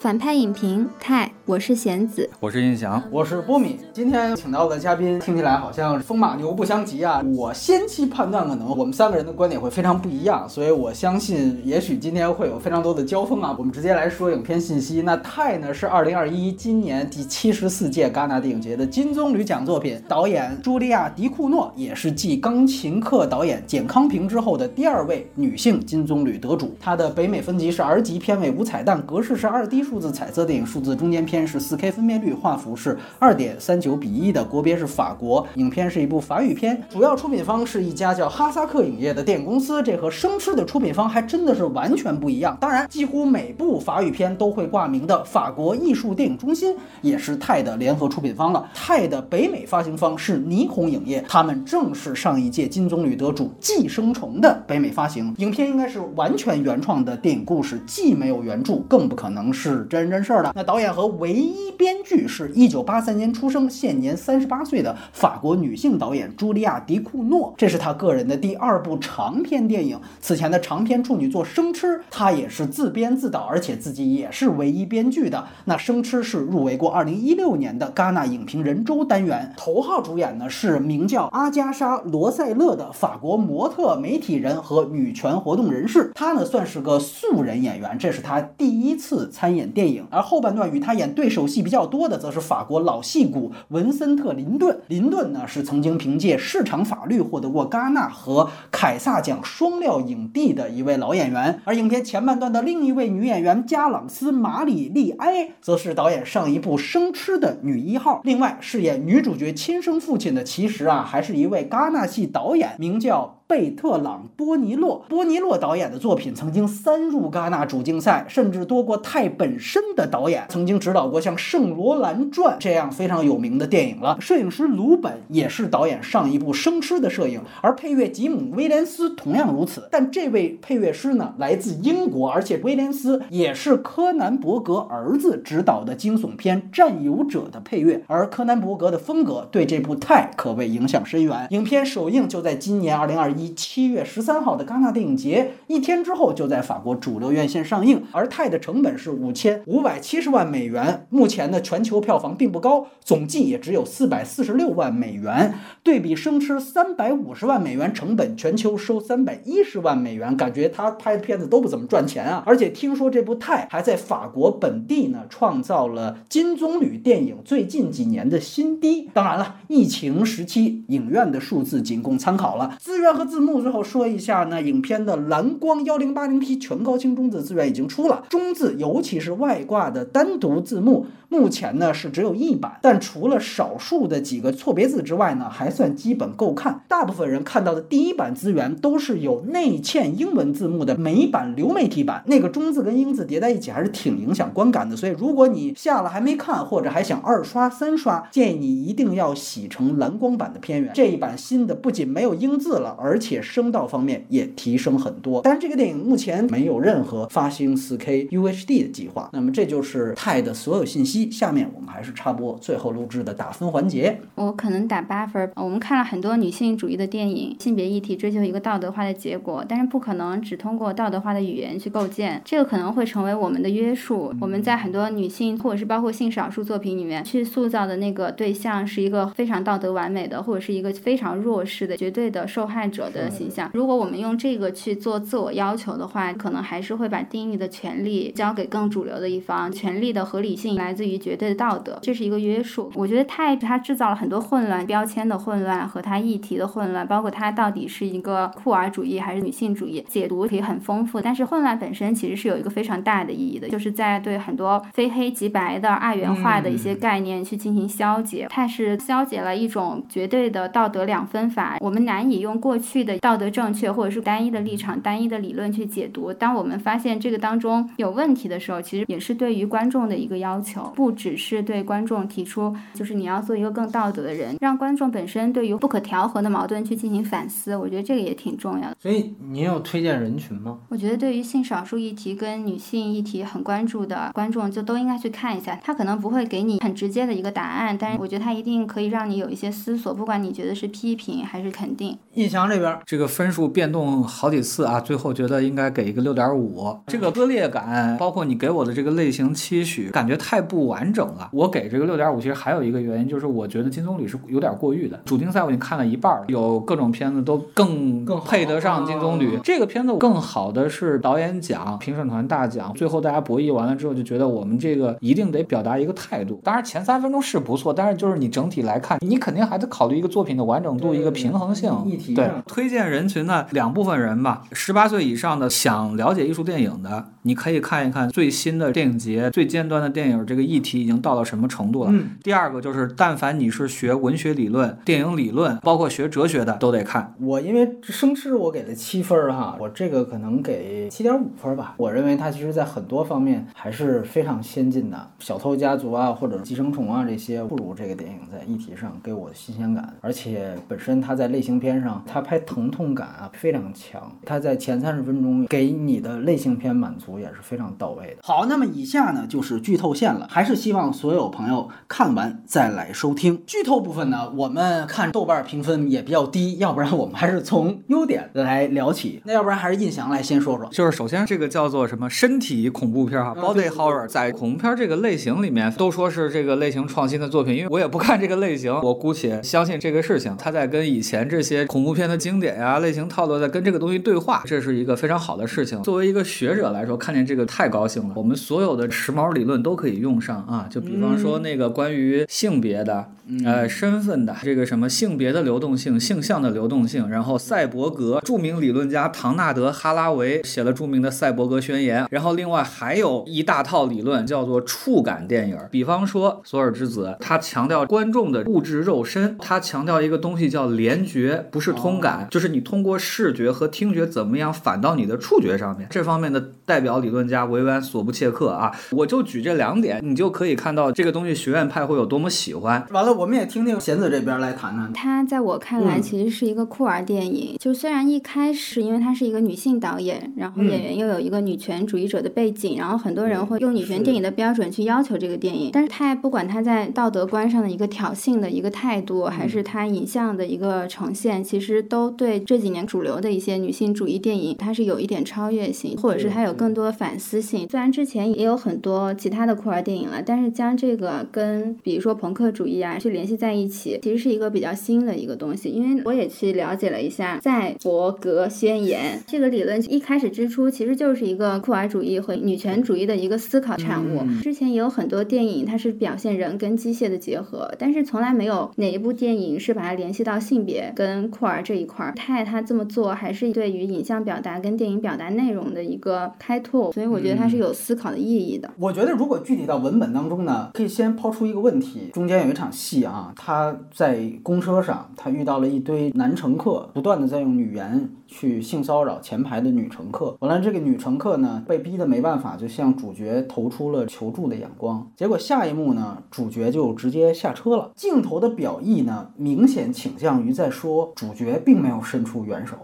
反派影评，泰，我是贤子，我是印翔，我是波米。今天请到的嘉宾听起来好像风马牛不相及啊！我先期判断可能我们三个人的观点会非常不一样，所以我相信也许今天会有非常多的交锋啊！我们直接来说影片信息。那泰呢是二零二一今年第七十四届戛纳电影节的金棕榈奖作品，导演茱莉亚·迪库诺也是继《钢琴课》导演简康平之后的第二位女性金棕榈得主。她的北美分级是 R 级，片尾无彩蛋，格式是二 D。数字彩色电影，数字中间片是 4K 分辨率，画幅是二点三九比一的，国别是法国，影片是一部法语片，主要出品方是一家叫哈萨克影业的电影公司，这和生吃的出品方还真的是完全不一样。当然，几乎每部法语片都会挂名的法国艺术电影中心也是泰的联合出品方了。泰的北美发行方是霓虹影业，他们正是上一届金棕榈得主《寄生虫》的北美发行。影片应该是完全原创的电影故事，既没有原著，更不可能是。真人真事儿的那导演和唯一编剧是一九八三年出生，现年三十八岁的法国女性导演茱莉亚·迪库诺，这是她个人的第二部长片电影。此前的长片处女作《生吃》，她也是自编自导，而且自己也是唯一编剧的。那《生吃》是入围过二零一六年的戛纳影评人周单元，头号主演呢是名叫阿加莎·罗塞勒的法国模特、媒体人和女权活动人士。她呢算是个素人演员，这是她第一次参演。电影，而后半段与他演对手戏比较多的，则是法国老戏骨文森特·林顿。林顿呢，是曾经凭借《市场法律》获得过戛纳和凯撒奖双料影帝的一位老演员。而影片前半段的另一位女演员加朗斯·马里利埃，则是导演上一部《生吃》的女一号。另外，饰演女主角亲生父亲的，其实啊，还是一位戛纳系导演，名叫。贝特朗·波尼洛，波尼洛导演的作品曾经三入戛纳主竞赛，甚至多过泰本身的导演。曾经指导过像《圣罗兰传》这样非常有名的电影了。摄影师鲁本也是导演上一部《生吃》的摄影，而配乐吉姆·威廉斯同样如此。但这位配乐师呢，来自英国，而且威廉斯也是柯南·伯格儿子执导的惊悚片《占有者》的配乐。而柯南·伯格的风格对这部泰可谓影响深远。影片首映就在今年二零二一。一七月十三号的戛纳电影节，一天之后就在法国主流院线上映。而泰的成本是五千五百七十万美元，目前的全球票房并不高，总计也只有四百四十六万美元。对比生吃三百五十万美元成本，全球收三百一十万美元，感觉他拍的片子都不怎么赚钱啊。而且听说这部泰还在法国本地呢创造了金棕榈电影最近几年的新低。当然了，疫情时期影院的数字仅供参考了，资源和。字幕最后说一下呢，影片的蓝光幺零八零 P 全高清中字资源已经出了，中字尤其是外挂的单独字幕，目前呢是只有一版，但除了少数的几个错别字之外呢，还算基本够看。大部分人看到的第一版资源都是有内嵌英文字幕的美版流媒体版，那个中字跟英字叠在一起还是挺影响观感的。所以如果你下了还没看，或者还想二刷三刷，建议你一定要洗成蓝光版的片源。这一版新的不仅没有英字了，而且声道方面也提升很多，但是这个电影目前没有任何发行 4K UHD 的计划。那么这就是泰的所有信息。下面我们还是插播最后录制的打分环节。我可能打八分。我们看了很多女性主义的电影，性别议题追求一个道德化的结果，但是不可能只通过道德化的语言去构建，这个可能会成为我们的约束。我们在很多女性或者是包括性少数作品里面去塑造的那个对象是一个非常道德完美的，或者是一个非常弱势的绝对的受害者。的形象，如果我们用这个去做自我要求的话，可能还是会把定义的权利交给更主流的一方。权利的合理性来自于绝对的道德，这是一个约束。我觉得太它制造了很多混乱，标签的混乱和它议题的混乱，包括它到底是一个酷儿主义还是女性主义，解读可以很丰富。但是混乱本身其实是有一个非常大的意义的，就是在对很多非黑即白的二元化的一些概念去进行消解。它是消解了一种绝对的道德两分法，我们难以用过去。的道德正确，或者是单一的立场、单一的理论去解读。当我们发现这个当中有问题的时候，其实也是对于观众的一个要求，不只是对观众提出，就是你要做一个更道德的人，让观众本身对于不可调和的矛盾去进行反思。我觉得这个也挺重要的。所以你有推荐人群吗？我觉得对于性少数议题跟女性议题很关注的观众，就都应该去看一下。他可能不会给你很直接的一个答案，但是我觉得他一定可以让你有一些思索，不管你觉得是批评还是肯定。印象这。边，这个分数变动好几次啊，最后觉得应该给一个六点五。这个割裂感，包括你给我的这个类型期许，感觉太不完整了。我给这个六点五，其实还有一个原因，就是我觉得金棕榈是有点过誉的。主竞赛我已经看了一半了，有各种片子都更更配得上金棕榈。这个片子更好的是导演奖、评审团大奖，最后大家博弈完了之后，就觉得我们这个一定得表达一个态度。当然前三分钟是不错，但是就是你整体来看，你肯定还得考虑一个作品的完整度、一个平衡性。对，推荐人群呢两部分人吧，十八岁以上的想了解艺术电影的，你可以看一看最新的电影节最尖端的电影这个议题已经到了什么程度了。嗯。第二个就是，但凡你是学文学理论、电影理论，包括学哲学的，都得看。我因为生吃我给了七分哈，我这个可能给七点五分吧。我认为它其实在很多方面还是非常先进的。小偷家族啊，或者寄生虫啊这些，不如这个电影在议题上给我新鲜感。而且本身它在类型片上，它拍疼痛感啊非常强。它在前三十分钟给你的类型片满足也是非常到位的。好，那么以下呢就是剧透线了，还是希望所有朋友看完再来收听。剧透部分呢，我们看豆瓣评分也比较低，要不然我们还是从优点来聊起。那要不然还是印翔来先说说。就是首先这个叫做什么身体恐怖片哈，body horror，在恐怖片这个类型里面都说是这个类型创新的作品，因为我也不看这个类型，我姑且相信这个事情，它在跟以前这些恐怖片的经典呀、类型套路在跟这个东西对话，这是一个非常好的事情。作为一个学者来说，看见这个太高兴了。我们所有的时髦理论都可以用上啊，就比方说那个关于性别的。呃，身份的这个什么性别的流动性、性向的流动性，然后赛博格，著名理论家唐纳德·哈拉维写了著名的赛博格宣言，然后另外还有一大套理论叫做触感电影，比方说索尔之子，他强调观众的物质肉身，他强调一个东西叫联觉，不是通感，就是你通过视觉和听觉怎么样反到你的触觉上面。这方面的代表理论家维安·索布切克啊，我就举这两点，你就可以看到这个东西学院派会有多么喜欢。完了。我们也听听贤子这边来谈谈。他在我看来其实是一个酷儿电影，就虽然一开始因为她是一个女性导演，然后演员又有一个女权主义者的背景，然后很多人会用女权电影的标准去要求这个电影。但是他也不管他在道德观上的一个挑衅的一个态度，还是他影像的一个呈现，其实都对这几年主流的一些女性主义电影，它是有一点超越性，或者是它有更多的反思性。虽然之前也有很多其他的酷儿电影了，但是将这个跟比如说朋克主义啊去。联系在一起，其实是一个比较新的一个东西。因为我也去了解了一下赛博格宣言这个理论，一开始之初其实就是一个酷儿主义和女权主义的一个思考产物。之前也有很多电影，它是表现人跟机械的结合，但是从来没有哪一部电影是把它联系到性别跟酷儿这一块儿。泰他这么做，还是对于影像表达跟电影表达内容的一个开拓，所以我觉得它是有思考的意义的。我觉得如果具体到文本当中呢，可以先抛出一个问题，中间有一场戏。啊，他在公车上，他遇到了一堆男乘客，不断的在用语言去性骚扰前排的女乘客。完了，这个女乘客呢，被逼的没办法，就向主角投出了求助的眼光。结果下一幕呢，主角就直接下车了。镜头的表意呢，明显倾向于在说主角并没有伸出援手。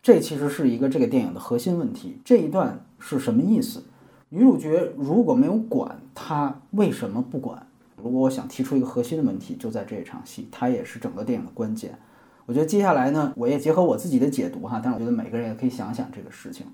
这其实是一个这个电影的核心问题。这一段是什么意思？女主角如果没有管他，为什么不管？如果我想提出一个核心的问题，就在这一场戏，它也是整个电影的关键。我觉得接下来呢，我也结合我自己的解读哈，但是我觉得每个人也可以想想这个事情。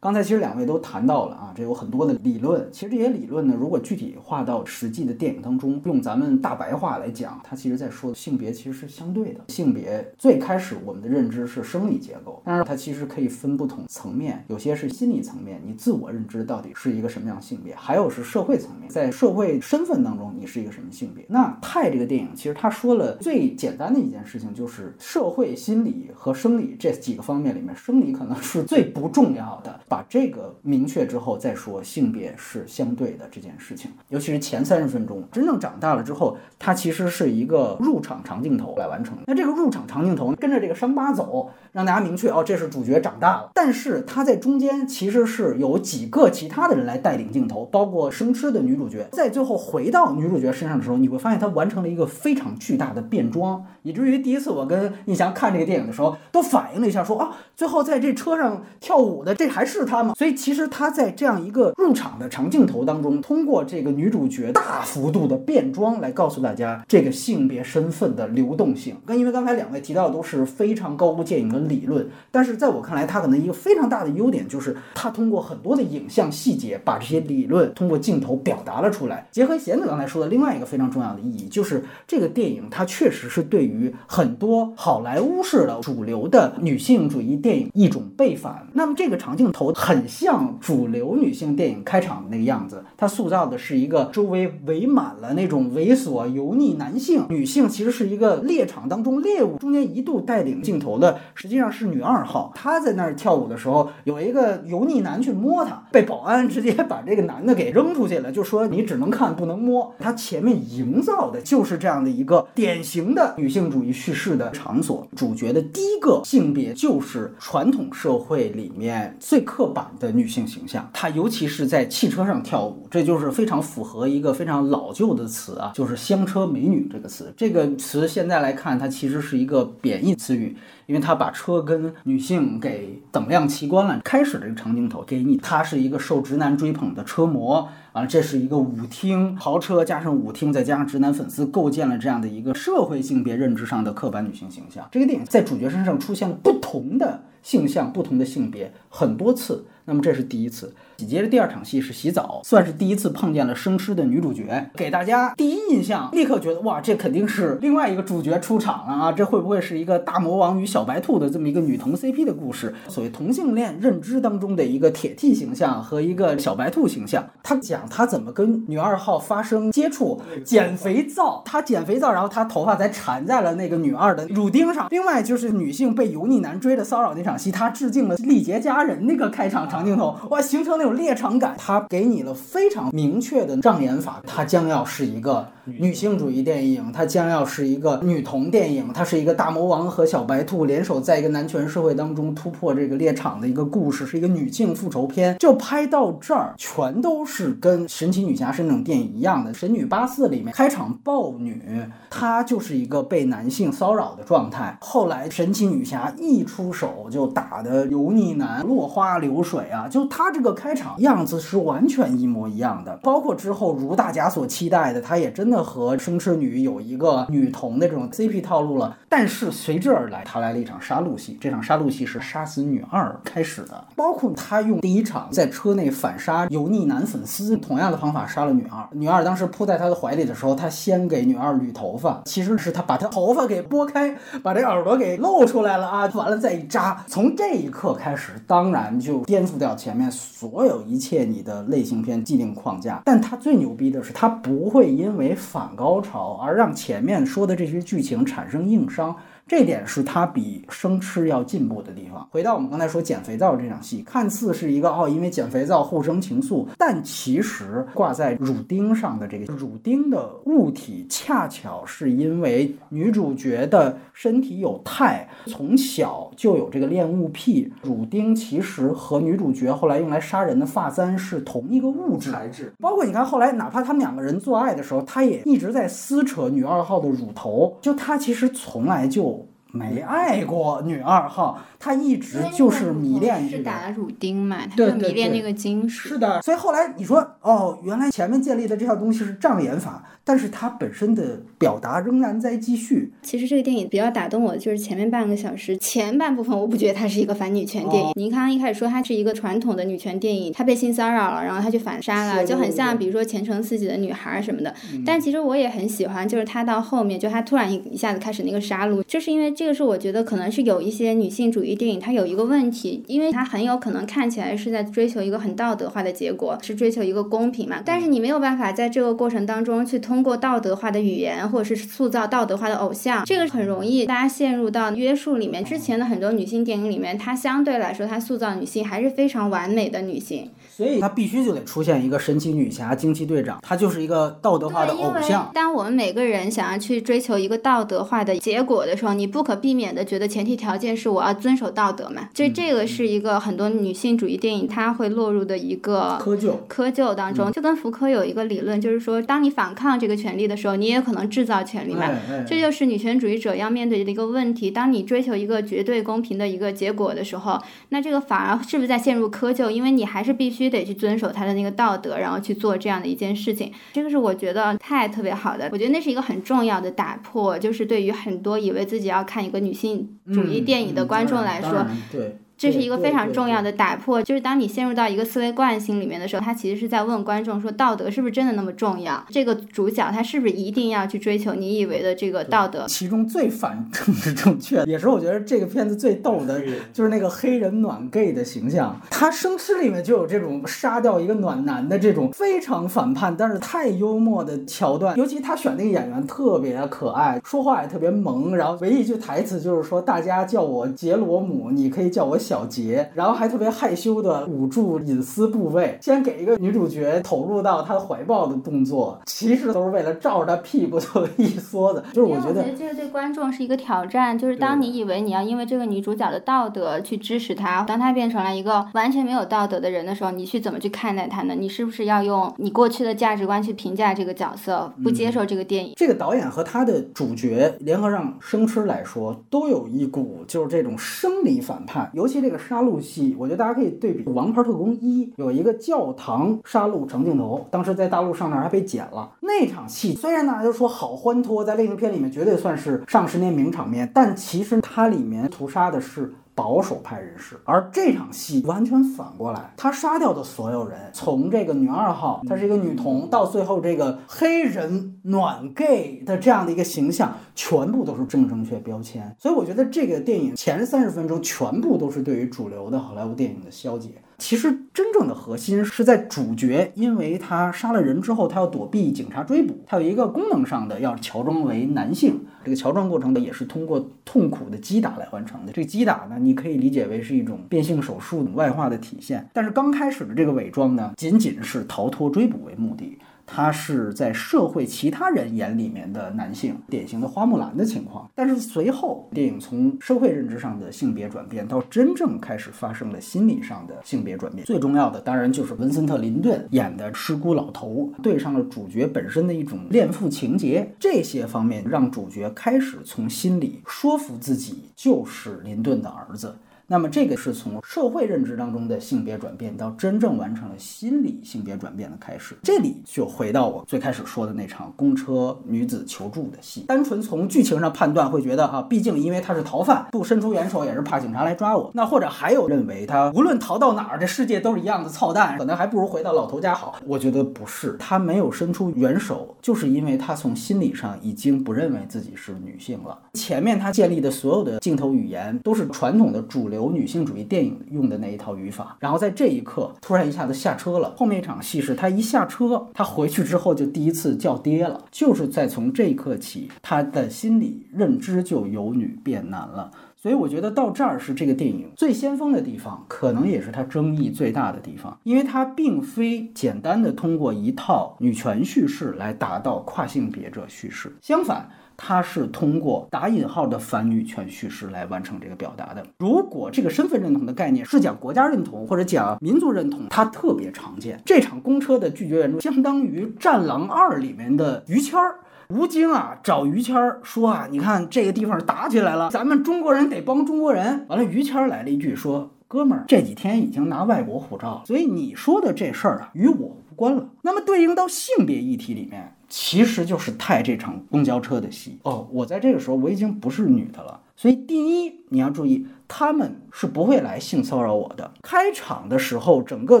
刚才其实两位都谈到了啊，这有很多的理论。其实这些理论呢，如果具体化到实际的电影当中，用咱们大白话来讲，它其实在说性别其实是相对的。性别最开始我们的认知是生理结构，但是它其实可以分不同层面，有些是心理层面，你自我认知到底是一个什么样的性别；还有是社会层面，在社会身份当中你是一个什么性别。那《泰》这个电影其实他说了最简单的一件事情，就是社会心理和生理这几个方面里面，生理可能是最不重要的。把这个明确之后再说性别是相对的这件事情，尤其是前三十分钟，真正长大了之后，它其实是一个入场长镜头来完成。那这个入场长镜头跟着这个伤疤走，让大家明确哦，这是主角长大了。但是他在中间其实是有几个其他的人来带领镜头，包括生吃的女主角，在最后回到女主角身上的时候，你会发现她完成了一个非常巨大的变装，以至于第一次我跟印翔看这个电影的时候，都反应了一下，说啊，最后在这车上跳舞的这还是。视他吗？所以其实他在这样一个入场的长镜头当中，通过这个女主角大幅度的变装来告诉大家这个性别身份的流动性。跟因为刚才两位提到的都是非常高屋建瓴的理论，但是在我看来，它可能一个非常大的优点就是它通过很多的影像细节把这些理论通过镜头表达了出来。结合贤子刚才说的另外一个非常重要的意义，就是这个电影它确实是对于很多好莱坞式的主流的女性主义电影一种背反。那么这个长镜头很像主流女性电影开场的那个样子，它塑造的是一个周围围满了那种猥琐油腻男性，女性其实是一个猎场当中猎物。中间一度带领镜头的实际上是女二号，她在那儿跳舞的时候，有一个油腻男去摸她，被保安直接把这个男的给扔出去了，就说你只能看不能摸。他前面营造的就是这样的一个典型的女性主义叙事的场所，主角的第一个性别就是传统社会里面最刻刻板的女性形象，她尤其是在汽车上跳舞，这就是非常符合一个非常老旧的词啊，就是香车美女这个词。这个词现在来看，它其实是一个贬义词语。因为他把车跟女性给等量齐观了。开始这个长镜头给你，他是一个受直男追捧的车模，完了这是一个舞厅，豪车加上舞厅，再加上直男粉丝，构建了这样的一个社会性别认知上的刻板女性形象。这个电影在主角身上出现了不同的性向、不同的性别很多次，那么这是第一次。紧接着第二场戏是洗澡，算是第一次碰见了生吃的女主角，给大家第一印象立刻觉得哇，这肯定是另外一个主角出场了啊！这会不会是一个大魔王与小白兔的这么一个女同 CP 的故事？所谓同性恋认知当中的一个铁 T 形象和一个小白兔形象，他讲他怎么跟女二号发生接触，减肥皂，他减肥皂，然后他头发才缠在了那个女二的乳钉上。另外就是女性被油腻男追着骚扰那场戏，他致敬了丽杰佳人那个开场长镜头，哇，形成那种。猎场感，它给你了非常明确的障眼法，它将要是一个女性主义电影，它将要是一个女同电影，它是一个大魔王和小白兔联手在一个男权社会当中突破这个猎场的一个故事，是一个女性复仇片。就拍到这儿，全都是跟神奇女侠是那种电影一样的。神女八四里面开场暴女，她就是一个被男性骚扰的状态。后来神奇女侠一出手就打的油腻男落花流水啊，就她这个开场。样子是完全一模一样的，包括之后如大家所期待的，他也真的和生吃女有一个女同的这种 CP 套路了。但是随之而来，他来了一场杀戮戏，这场杀戮戏是杀死女二开始的。包括他用第一场在车内反杀油腻男粉丝，同样的方法杀了女二。女二当时扑在他的怀里的时候，他先给女二捋头发，其实是他把他头发给拨开，把这耳朵给露出来了啊，完了再一扎。从这一刻开始，当然就颠覆掉前面所有。一切你的类型片既定框架，但它最牛逼的是，它不会因为反高潮而让前面说的这些剧情产生硬伤。这点是他比生吃要进步的地方。回到我们刚才说减肥皂这场戏，看似是一个哦，因为减肥皂互生情愫，但其实挂在乳钉上的这个乳钉的物体，恰巧是因为女主角的身体有肽，从小就有这个恋物癖。乳钉其实和女主角后来用来杀人的发簪是同一个物质材质。包括你看后来，哪怕他们两个人做爱的时候，他也一直在撕扯女二号的乳头，就他其实从来就。没爱过女二号，她一直就是迷恋是打了乳钉嘛，他就迷恋那个金属。是的，所以后来你说哦，原来前面建立的这套东西是障眼法，但是它本身的表达仍然在继续。其实这个电影比较打动我，就是前面半个小时前半部分，我不觉得它是一个反女权电影。您刚刚一开始说它是一个传统的女权电影，她被性骚扰了，然后她去反杀了，就很像比如说前程似锦的女孩什么的。但其实我也很喜欢，就是她到后面，就她突然一一下子开始那个杀戮，就是因为。这个是我觉得可能是有一些女性主义电影，它有一个问题，因为它很有可能看起来是在追求一个很道德化的结果，是追求一个公平嘛。但是你没有办法在这个过程当中去通过道德化的语言，或者是塑造道德化的偶像，这个很容易大家陷入到约束里面。之前的很多女性电影里面，它相对来说它塑造女性还是非常完美的女性。所以它必须就得出现一个神奇女侠、惊奇队长，她就是一个道德化的偶像。当我们每个人想要去追求一个道德化的结果的时候，你不可。可避免的觉得前提条件是我要遵守道德嘛。就这个是一个很多女性主义电影它会落入的一个窠臼。窠臼当中，就跟福柯有一个理论，就是说，当你反抗这个权利的时候，你也可能制造权利嘛。这就是女权主义者要面对的一个问题。当你追求一个绝对公平的一个结果的时候，那这个反而是不是在陷入窠臼？因为你还是必须得去遵守他的那个道德，然后去做这样的一件事情。这个是我觉得太特别好的，我觉得那是一个很重要的打破，就是对于很多以为自己要看一个女性主义电影的观众来说，对。这是一个非常重要的打破，就是当你陷入到一个思维惯性里面的时候，他其实是在问观众说，道德是不是真的那么重要？这个主角他是不是一定要去追求你以为的这个道德？其中最反政治正确，也是我觉得这个片子最逗的，就是那个黑人暖 gay 的形象。他生吃里面就有这种杀掉一个暖男的这种非常反叛，但是太幽默的桥段。尤其他选那个演员特别可爱，说话也特别萌，然后唯一一句台词就是说，大家叫我杰罗姆，你可以叫我小。小杰，然后还特别害羞的捂住隐私部位，先给一个女主角投入到她的怀抱的动作，其实都是为了照着她屁股 就一缩的。就是我觉得这个对观众是一个挑战，就是当你以为你要因为这个女主角的道德去支持她，当她变成了一个完全没有道德的人的时候，你去怎么去看待她呢？你是不是要用你过去的价值观去评价这个角色，不接受这个电影？这个导演和他的主角联合上生吃来说，都有一股就是这种生理反叛，尤其。这个杀戮戏，我觉得大家可以对比《王牌特工一》，有一个教堂杀戮长镜头，当时在大陆上那还被剪了。那场戏虽然大家都说好欢脱，在类型片里面绝对算是上十年名场面，但其实它里面屠杀的是。保守派人士，而这场戏完全反过来，他杀掉的所有人，从这个女二号，她是一个女童，到最后这个黑人暖 gay 的这样的一个形象，全部都是正正确标签。所以我觉得这个电影前三十分钟全部都是对于主流的好莱坞电影的消解。其实真正的核心是在主角，因为他杀了人之后，他要躲避警察追捕，他有一个功能上的要乔装为男性。这个乔装过程呢，也是通过痛苦的击打来完成的。这个击打呢，你可以理解为是一种变性手术外化的体现。但是刚开始的这个伪装呢，仅仅是逃脱追捕为目的。他是在社会其他人眼里面的男性，典型的花木兰的情况。但是随后，电影从社会认知上的性别转变，到真正开始发生了心理上的性别转变。最重要的，当然就是文森特·林顿演的失孤老头，对上了主角本身的一种恋父情节。这些方面让主角开始从心里说服自己，就是林顿的儿子。那么这个是从社会认知当中的性别转变，到真正完成了心理性别转变的开始。这里就回到我最开始说的那场公车女子求助的戏。单纯从剧情上判断，会觉得啊，毕竟因为他是逃犯，不伸出援手也是怕警察来抓我。那或者还有认为他无论逃到哪儿，这世界都是一样的操蛋，可能还不如回到老头家好。我觉得不是，他没有伸出援手，就是因为他从心理上已经不认为自己是女性了。前面他建立的所有的镜头语言都是传统的主流。有女性主义电影用的那一套语法，然后在这一刻突然一下子下车了。后面一场戏是他一下车，他回去之后就第一次叫爹了。就是在从这一刻起，他的心理认知就由女变男了。所以我觉得到这儿是这个电影最先锋的地方，可能也是它争议最大的地方，因为它并非简单的通过一套女权叙事来达到跨性别者叙事，相反。它是通过打引号的反女权叙事来完成这个表达的。如果这个身份认同的概念是讲国家认同或者讲民族认同，它特别常见。这场公车的拒绝援助，相当于《战狼二》里面的于谦儿、吴京啊，找于谦儿说啊，你看这个地方打起来了，咱们中国人得帮中国人。完了，于谦儿来了一句说：“哥们儿，这几天已经拿外国护照了，所以你说的这事儿啊，与我无关了。”那么对应到性别议题里面。其实就是太这场公交车的戏哦，我在这个时候我已经不是女的了，所以第一你要注意，他们是不会来性骚扰我的。开场的时候，整个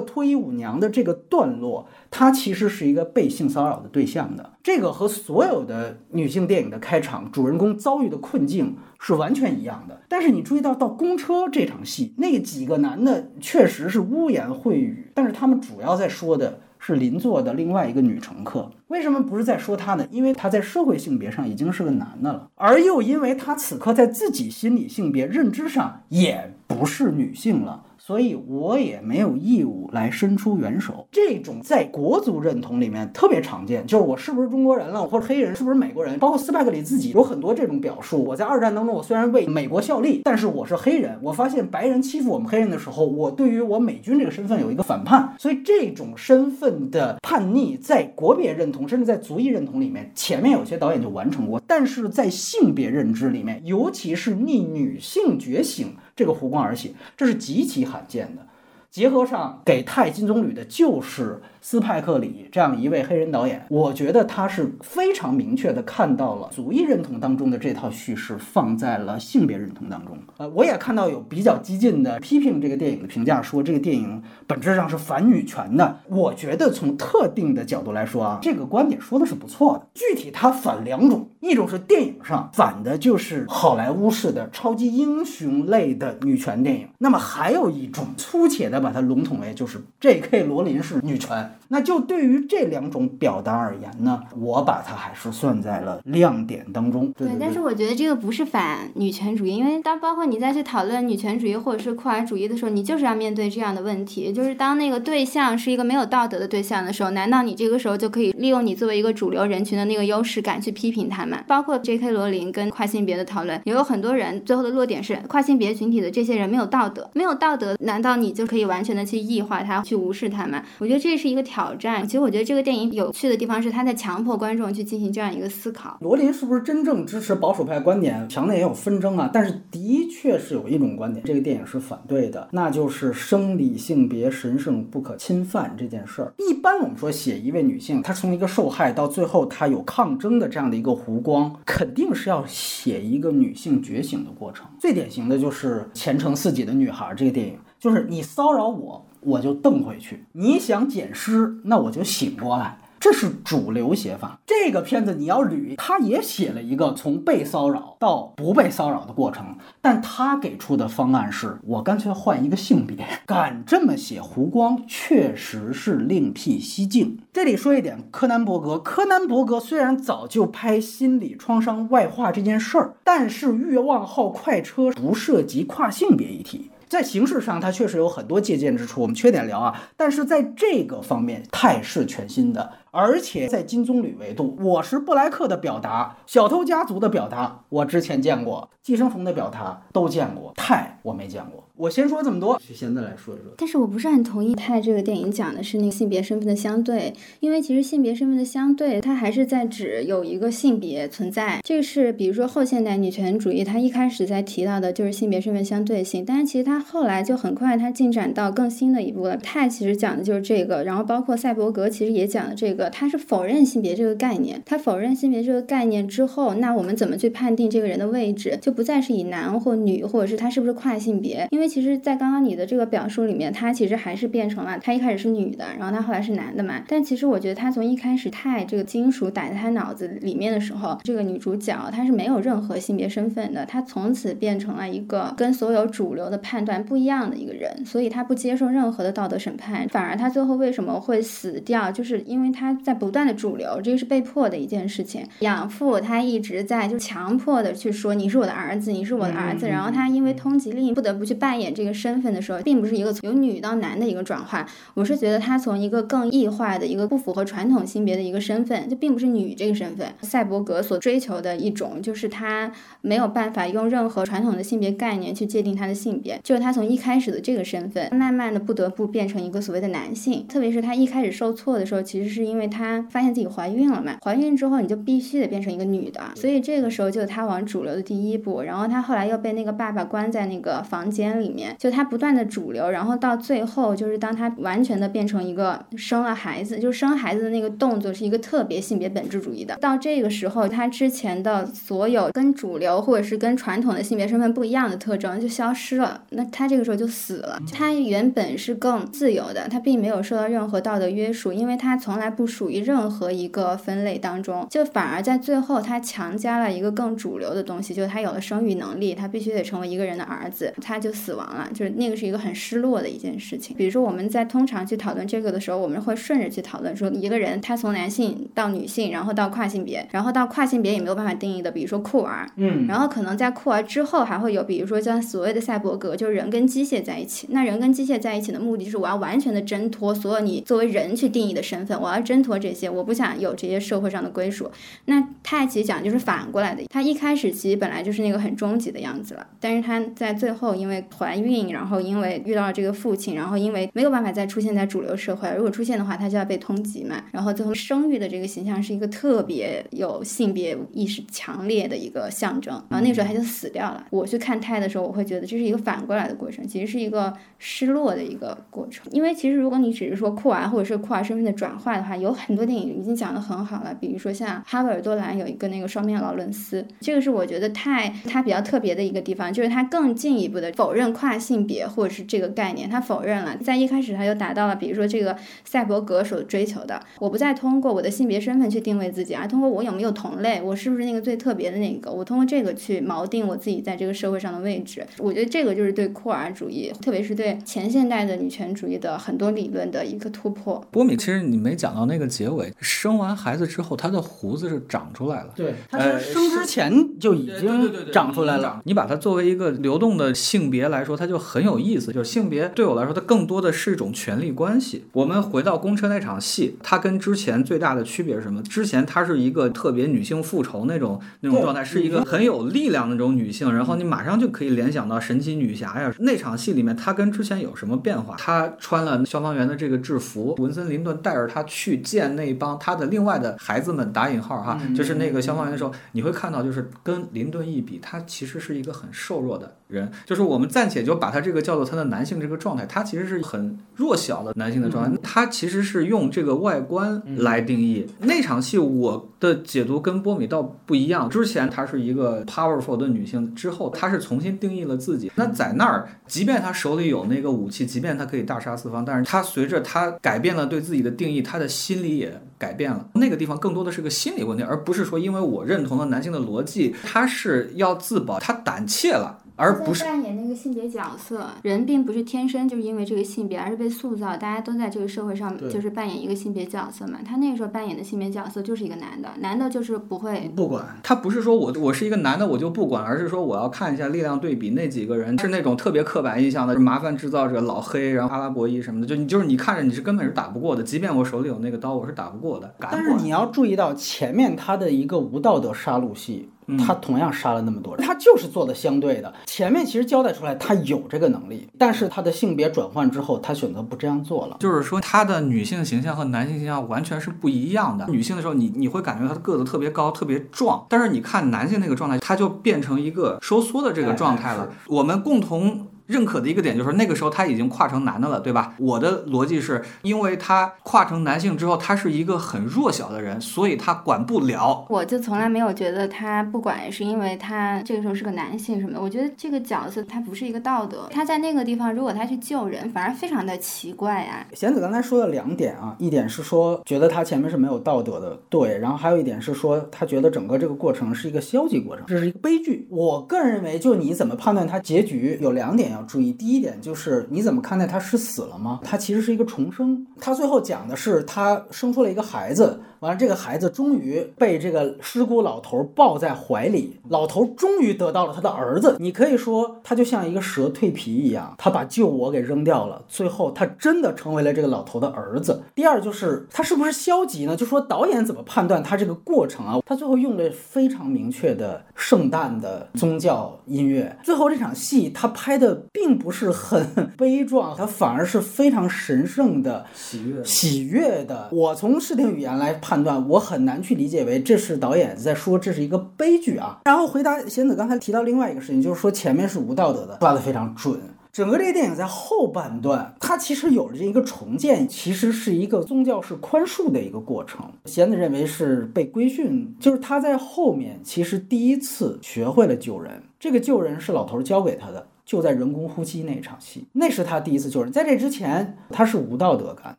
脱衣舞娘的这个段落，它其实是一个被性骚扰的对象的。这个和所有的女性电影的开场，主人公遭遇的困境是完全一样的。但是你注意到到公车这场戏，那几个男的确实是污言秽语，但是他们主要在说的。是邻座的另外一个女乘客，为什么不是在说她呢？因为她在社会性别上已经是个男的了，而又因为她此刻在自己心理性别认知上也不是女性了，所以我也没有义务来伸出援手。这种在国族认同里面特别常见，就是我是不是中国人了，或者黑人是不是美国人，包括斯派克里自己有很多这种表述。我在二战当中，我虽然为美国效力，但是我是黑人。我发现白人欺负我们黑人的时候，我对于我美军这个身份有一个反叛。所以这种身份的叛逆，在国别认同甚至在族裔认同里面，前面有些导演就完成过，但是在性别认知里面，尤其是逆女性觉醒。这个湖光而起，这是极其罕见的。结合上给钛金棕榈的就是斯派克里这样一位黑人导演，我觉得他是非常明确的看到了族裔认同当中的这套叙事放在了性别认同当中。呃，我也看到有比较激进的批评这个电影的评价，说这个电影本质上是反女权的。我觉得从特定的角度来说啊，这个观点说的是不错的。具体他反两种，一种是电影上反的就是好莱坞式的超级英雄类的女权电影，那么还有一种粗浅的。把它笼统为就是 J.K. 罗琳是女权，那就对于这两种表达而言呢，我把它还是算在了亮点当中。对，但是我觉得这个不是反女权主义，因为当包括你再去讨论女权主义或者是酷儿主义的时候，你就是要面对这样的问题，就是当那个对象是一个没有道德的对象的时候，难道你这个时候就可以利用你作为一个主流人群的那个优势感去批评他们？包括 J.K. 罗琳跟跨性别的讨论，也有很多人最后的落点是跨性别群体的这些人没有道德，没有道德，难道你就可以？完全的去异化他，去无视他们，我觉得这是一个挑战。其实我觉得这个电影有趣的地方是，他在强迫观众去进行这样一个思考。罗琳是不是真正支持保守派观点？强内也有纷争啊。但是的确是有一种观点，这个电影是反对的，那就是生理性别神圣不可侵犯这件事儿。一般我们说写一位女性，她从一个受害到最后她有抗争的这样的一个弧光，肯定是要写一个女性觉醒的过程。最典型的就是《前程似锦的女孩》这个电影。就是你骚扰我，我就瞪回去；你想捡尸，那我就醒过来。这是主流写法。这个片子你要捋，他也写了一个从被骚扰到不被骚扰的过程，但他给出的方案是我干脆换一个性别。敢这么写，胡光确实是另辟蹊径。这里说一点，柯南伯格，柯南伯格虽然早就拍心理创伤外化这件事儿，但是《欲望号快车》不涉及跨性别议题。在形式上，它确实有很多借鉴之处，我们缺点聊啊。但是在这个方面，泰是全新的。而且在金棕榈维度，我是布莱克的表达，小偷家族的表达，我之前见过；寄生虫的表达都见过，泰我没见过。我先说这么多，现在来说一说。但是我不是很同意泰这个电影讲的是那个性别身份的相对，因为其实性别身份的相对，它还是在指有一个性别存在。这个是比如说后现代女权主义，它一开始在提到的就是性别身份相对性，但是其实它后来就很快它进展到更新的一步了。泰其实讲的就是这个，然后包括赛博格其实也讲了这个。他是否认性别这个概念，他否认性别这个概念之后，那我们怎么去判定这个人的位置，就不再是以男或女，或者是他是不是跨性别？因为其实，在刚刚你的这个表述里面，他其实还是变成了他一开始是女的，然后他后来是男的嘛。但其实我觉得他从一开始太这个金属打在他脑子里面的时候，这个女主角她是没有任何性别身份的，她从此变成了一个跟所有主流的判断不一样的一个人，所以她不接受任何的道德审判，反而她最后为什么会死掉，就是因为她。在不断的主流，这个是被迫的一件事情。养父他一直在就强迫的去说你是我的儿子，你是我的儿子。然后他因为通缉令不得不去扮演这个身份的时候，并不是一个从由女到男的一个转换。我是觉得他从一个更异化的一个不符合传统性别的一个身份，就并不是女这个身份。赛博格所追求的一种，就是他没有办法用任何传统的性别概念去界定他的性别，就是他从一开始的这个身份，慢慢的不得不变成一个所谓的男性。特别是他一开始受挫的时候，其实是因为因为。她发现自己怀孕了嘛？怀孕之后你就必须得变成一个女的，所以这个时候就是她往主流的第一步。然后她后来又被那个爸爸关在那个房间里面，就她不断的主流，然后到最后就是当她完全的变成一个生了孩子，就生孩子的那个动作是一个特别性别本质主义的。到这个时候，她之前的所有跟主流或者是跟传统的性别身份不一样的特征就消失了。那她这个时候就死了。她原本是更自由的，她并没有受到任何道德约束，因为她从来不。属于任何一个分类当中，就反而在最后他强加了一个更主流的东西，就是他有了生育能力，他必须得成为一个人的儿子，他就死亡了，就是那个是一个很失落的一件事情。比如说我们在通常去讨论这个的时候，我们会顺着去讨论说一个人他从男性到女性，然后到跨性别，然后到跨性别也没有办法定义的，比如说酷儿，嗯，然后可能在酷儿之后还会有，比如说像所谓的赛博格，就是人跟机械在一起。那人跟机械在一起的目的就是我要完全的挣脱所有你作为人去定义的身份，我要挣脱这些，我不想有这些社会上的归属。那他其实讲就是反过来的，他一开始其实本来就是那个很终极的样子了，但是他在最后因为怀孕，然后因为遇到了这个父亲，然后因为没有办法再出现在主流社会，如果出现的话，他就要被通缉嘛。然后最后生育的这个形象是一个特别有性别意识强烈的一个象征，然后那个时候他就死掉了。我去看泰的时候，我会觉得这是一个反过来的过程，其实是一个失落的一个过程。因为其实如果你只是说酷儿或者是酷儿身份的转化的话，有有很多电影已经讲得很好了，比如说像哈维尔多兰有一个那个双面劳伦斯，这个是我觉得太它比较特别的一个地方，就是它更进一步的否认跨性别或者是这个概念，它否认了，在一开始它就达到了，比如说这个赛博格所追求的，我不再通过我的性别身份去定位自己，而通过我有没有同类，我是不是那个最特别的那个，我通过这个去锚定我自己在这个社会上的位置。我觉得这个就是对酷儿主义，特别是对前现代的女权主义的很多理论的一个突破。波米，其实你没讲到那个结尾，生完孩子之后，他的胡子是长出来了。对，他生之前就已经长出来了。。你把它作为一个流动的性别来说，它就很有意思。就是性别对我来说，它更多的是一种权力关系。我们回到公车那场戏，它跟之前最大的区别是什么？之前它是一个特别女性复仇那种那种状态，是一个很有力量的那种女性，然后你马上就可以联想到神奇女侠呀。那场戏里面，她跟之前有什么变化？她穿了消防员的这个制服，文森林顿带着她去见那帮他的另外的孩子们，打引号哈，嗯。就是那个消防员的时候，你会看到，就是跟林顿一比，他其实是一个很瘦弱的人，就是我们暂且就把他这个叫做他的男性这个状态，他其实是很弱小的男性的状态，他其实是用这个外观来定义。那场戏我的解读跟波米倒不一样，之前她是一个 powerful 的女性，之后她是重新定义了自己。那在那儿，即便她手里有那个武器，即便她可以大杀四方，但是她随着她改变了对自己的定义，她的心理也改变了。那个地方更多的是个心理问题，而不是说因为我认同了男性的逻辑，他是要自保，他胆怯了。而不是扮演那个性别角色，人并不是天生就是因为这个性别，而是被塑造。大家都在这个社会上对就是扮演一个性别角色嘛。他那个时候扮演的性别角色就是一个男的，男的就是不会。不管他不是说我我是一个男的我就不管，而是说我要看一下力量对比，那几个人是那种特别刻板印象的麻烦制造者、老黑，然后阿拉伯裔什么的，就你就是你看着你是根本是打不过的，即便我手里有那个刀，我是打不过的。但是你要注意到前面他的一个无道德杀戮戏，他同样杀了那么多人，他就是做的相对的。前面其实交代出来他有这个能力，但是他的性别转换之后，他选择不这样做了。就是说，他的女性形象和男性形象完全是不一样的。女性的时候，你你会感觉他的个子特别高、特别壮，但是你看男性那个状态，他就变成一个收缩的这个状态了。我们共同。认可的一个点就是那个时候他已经跨成男的了，对吧？我的逻辑是因为他跨成男性之后，他是一个很弱小的人，所以他管不了。我就从来没有觉得他不管是因为他这个时候是个男性什么的，我觉得这个角色他不是一个道德。他在那个地方，如果他去救人，反而非常的奇怪啊。贤子刚才说了两点啊，一点是说觉得他前面是没有道德的，对，然后还有一点是说他觉得整个这个过程是一个消极过程，这是一个悲剧。我个人认为，就你怎么判断他结局，有两点要注意。第一点就是你怎么看待他是死了吗？他其实是一个重生。他最后讲的是他生出了一个孩子，完了这个孩子终于被这个尸骨老头抱在怀里，老头终于得到了他的儿子。你可以说他就像一个蛇蜕皮一样，他把旧我给扔掉了，最后他真的成为了这个老头的儿子。第二就是他是不是消极呢？就说导演怎么判断他这个过程啊？他最后用了非常明确的圣诞的宗教音乐，最后这场戏他拍的并不是很 悲壮，他反而是非常神圣的。喜悦喜悦的。我从视听语言来判判断，我很难去理解为这是导演在说这是一个悲剧啊。然后回答贤子刚才提到另外一个事情，就是说前面是无道德的，抓得非常准。整个这个电影在后半段，它其实有了这一个重建，其实是一个宗教式宽恕的一个过程。贤子认为是被规训，就是他在后面其实第一次学会了救人，这个救人是老头教给他的。就在人工呼吸那场戏，那是他第一次救人。在这之前，他是无道德感，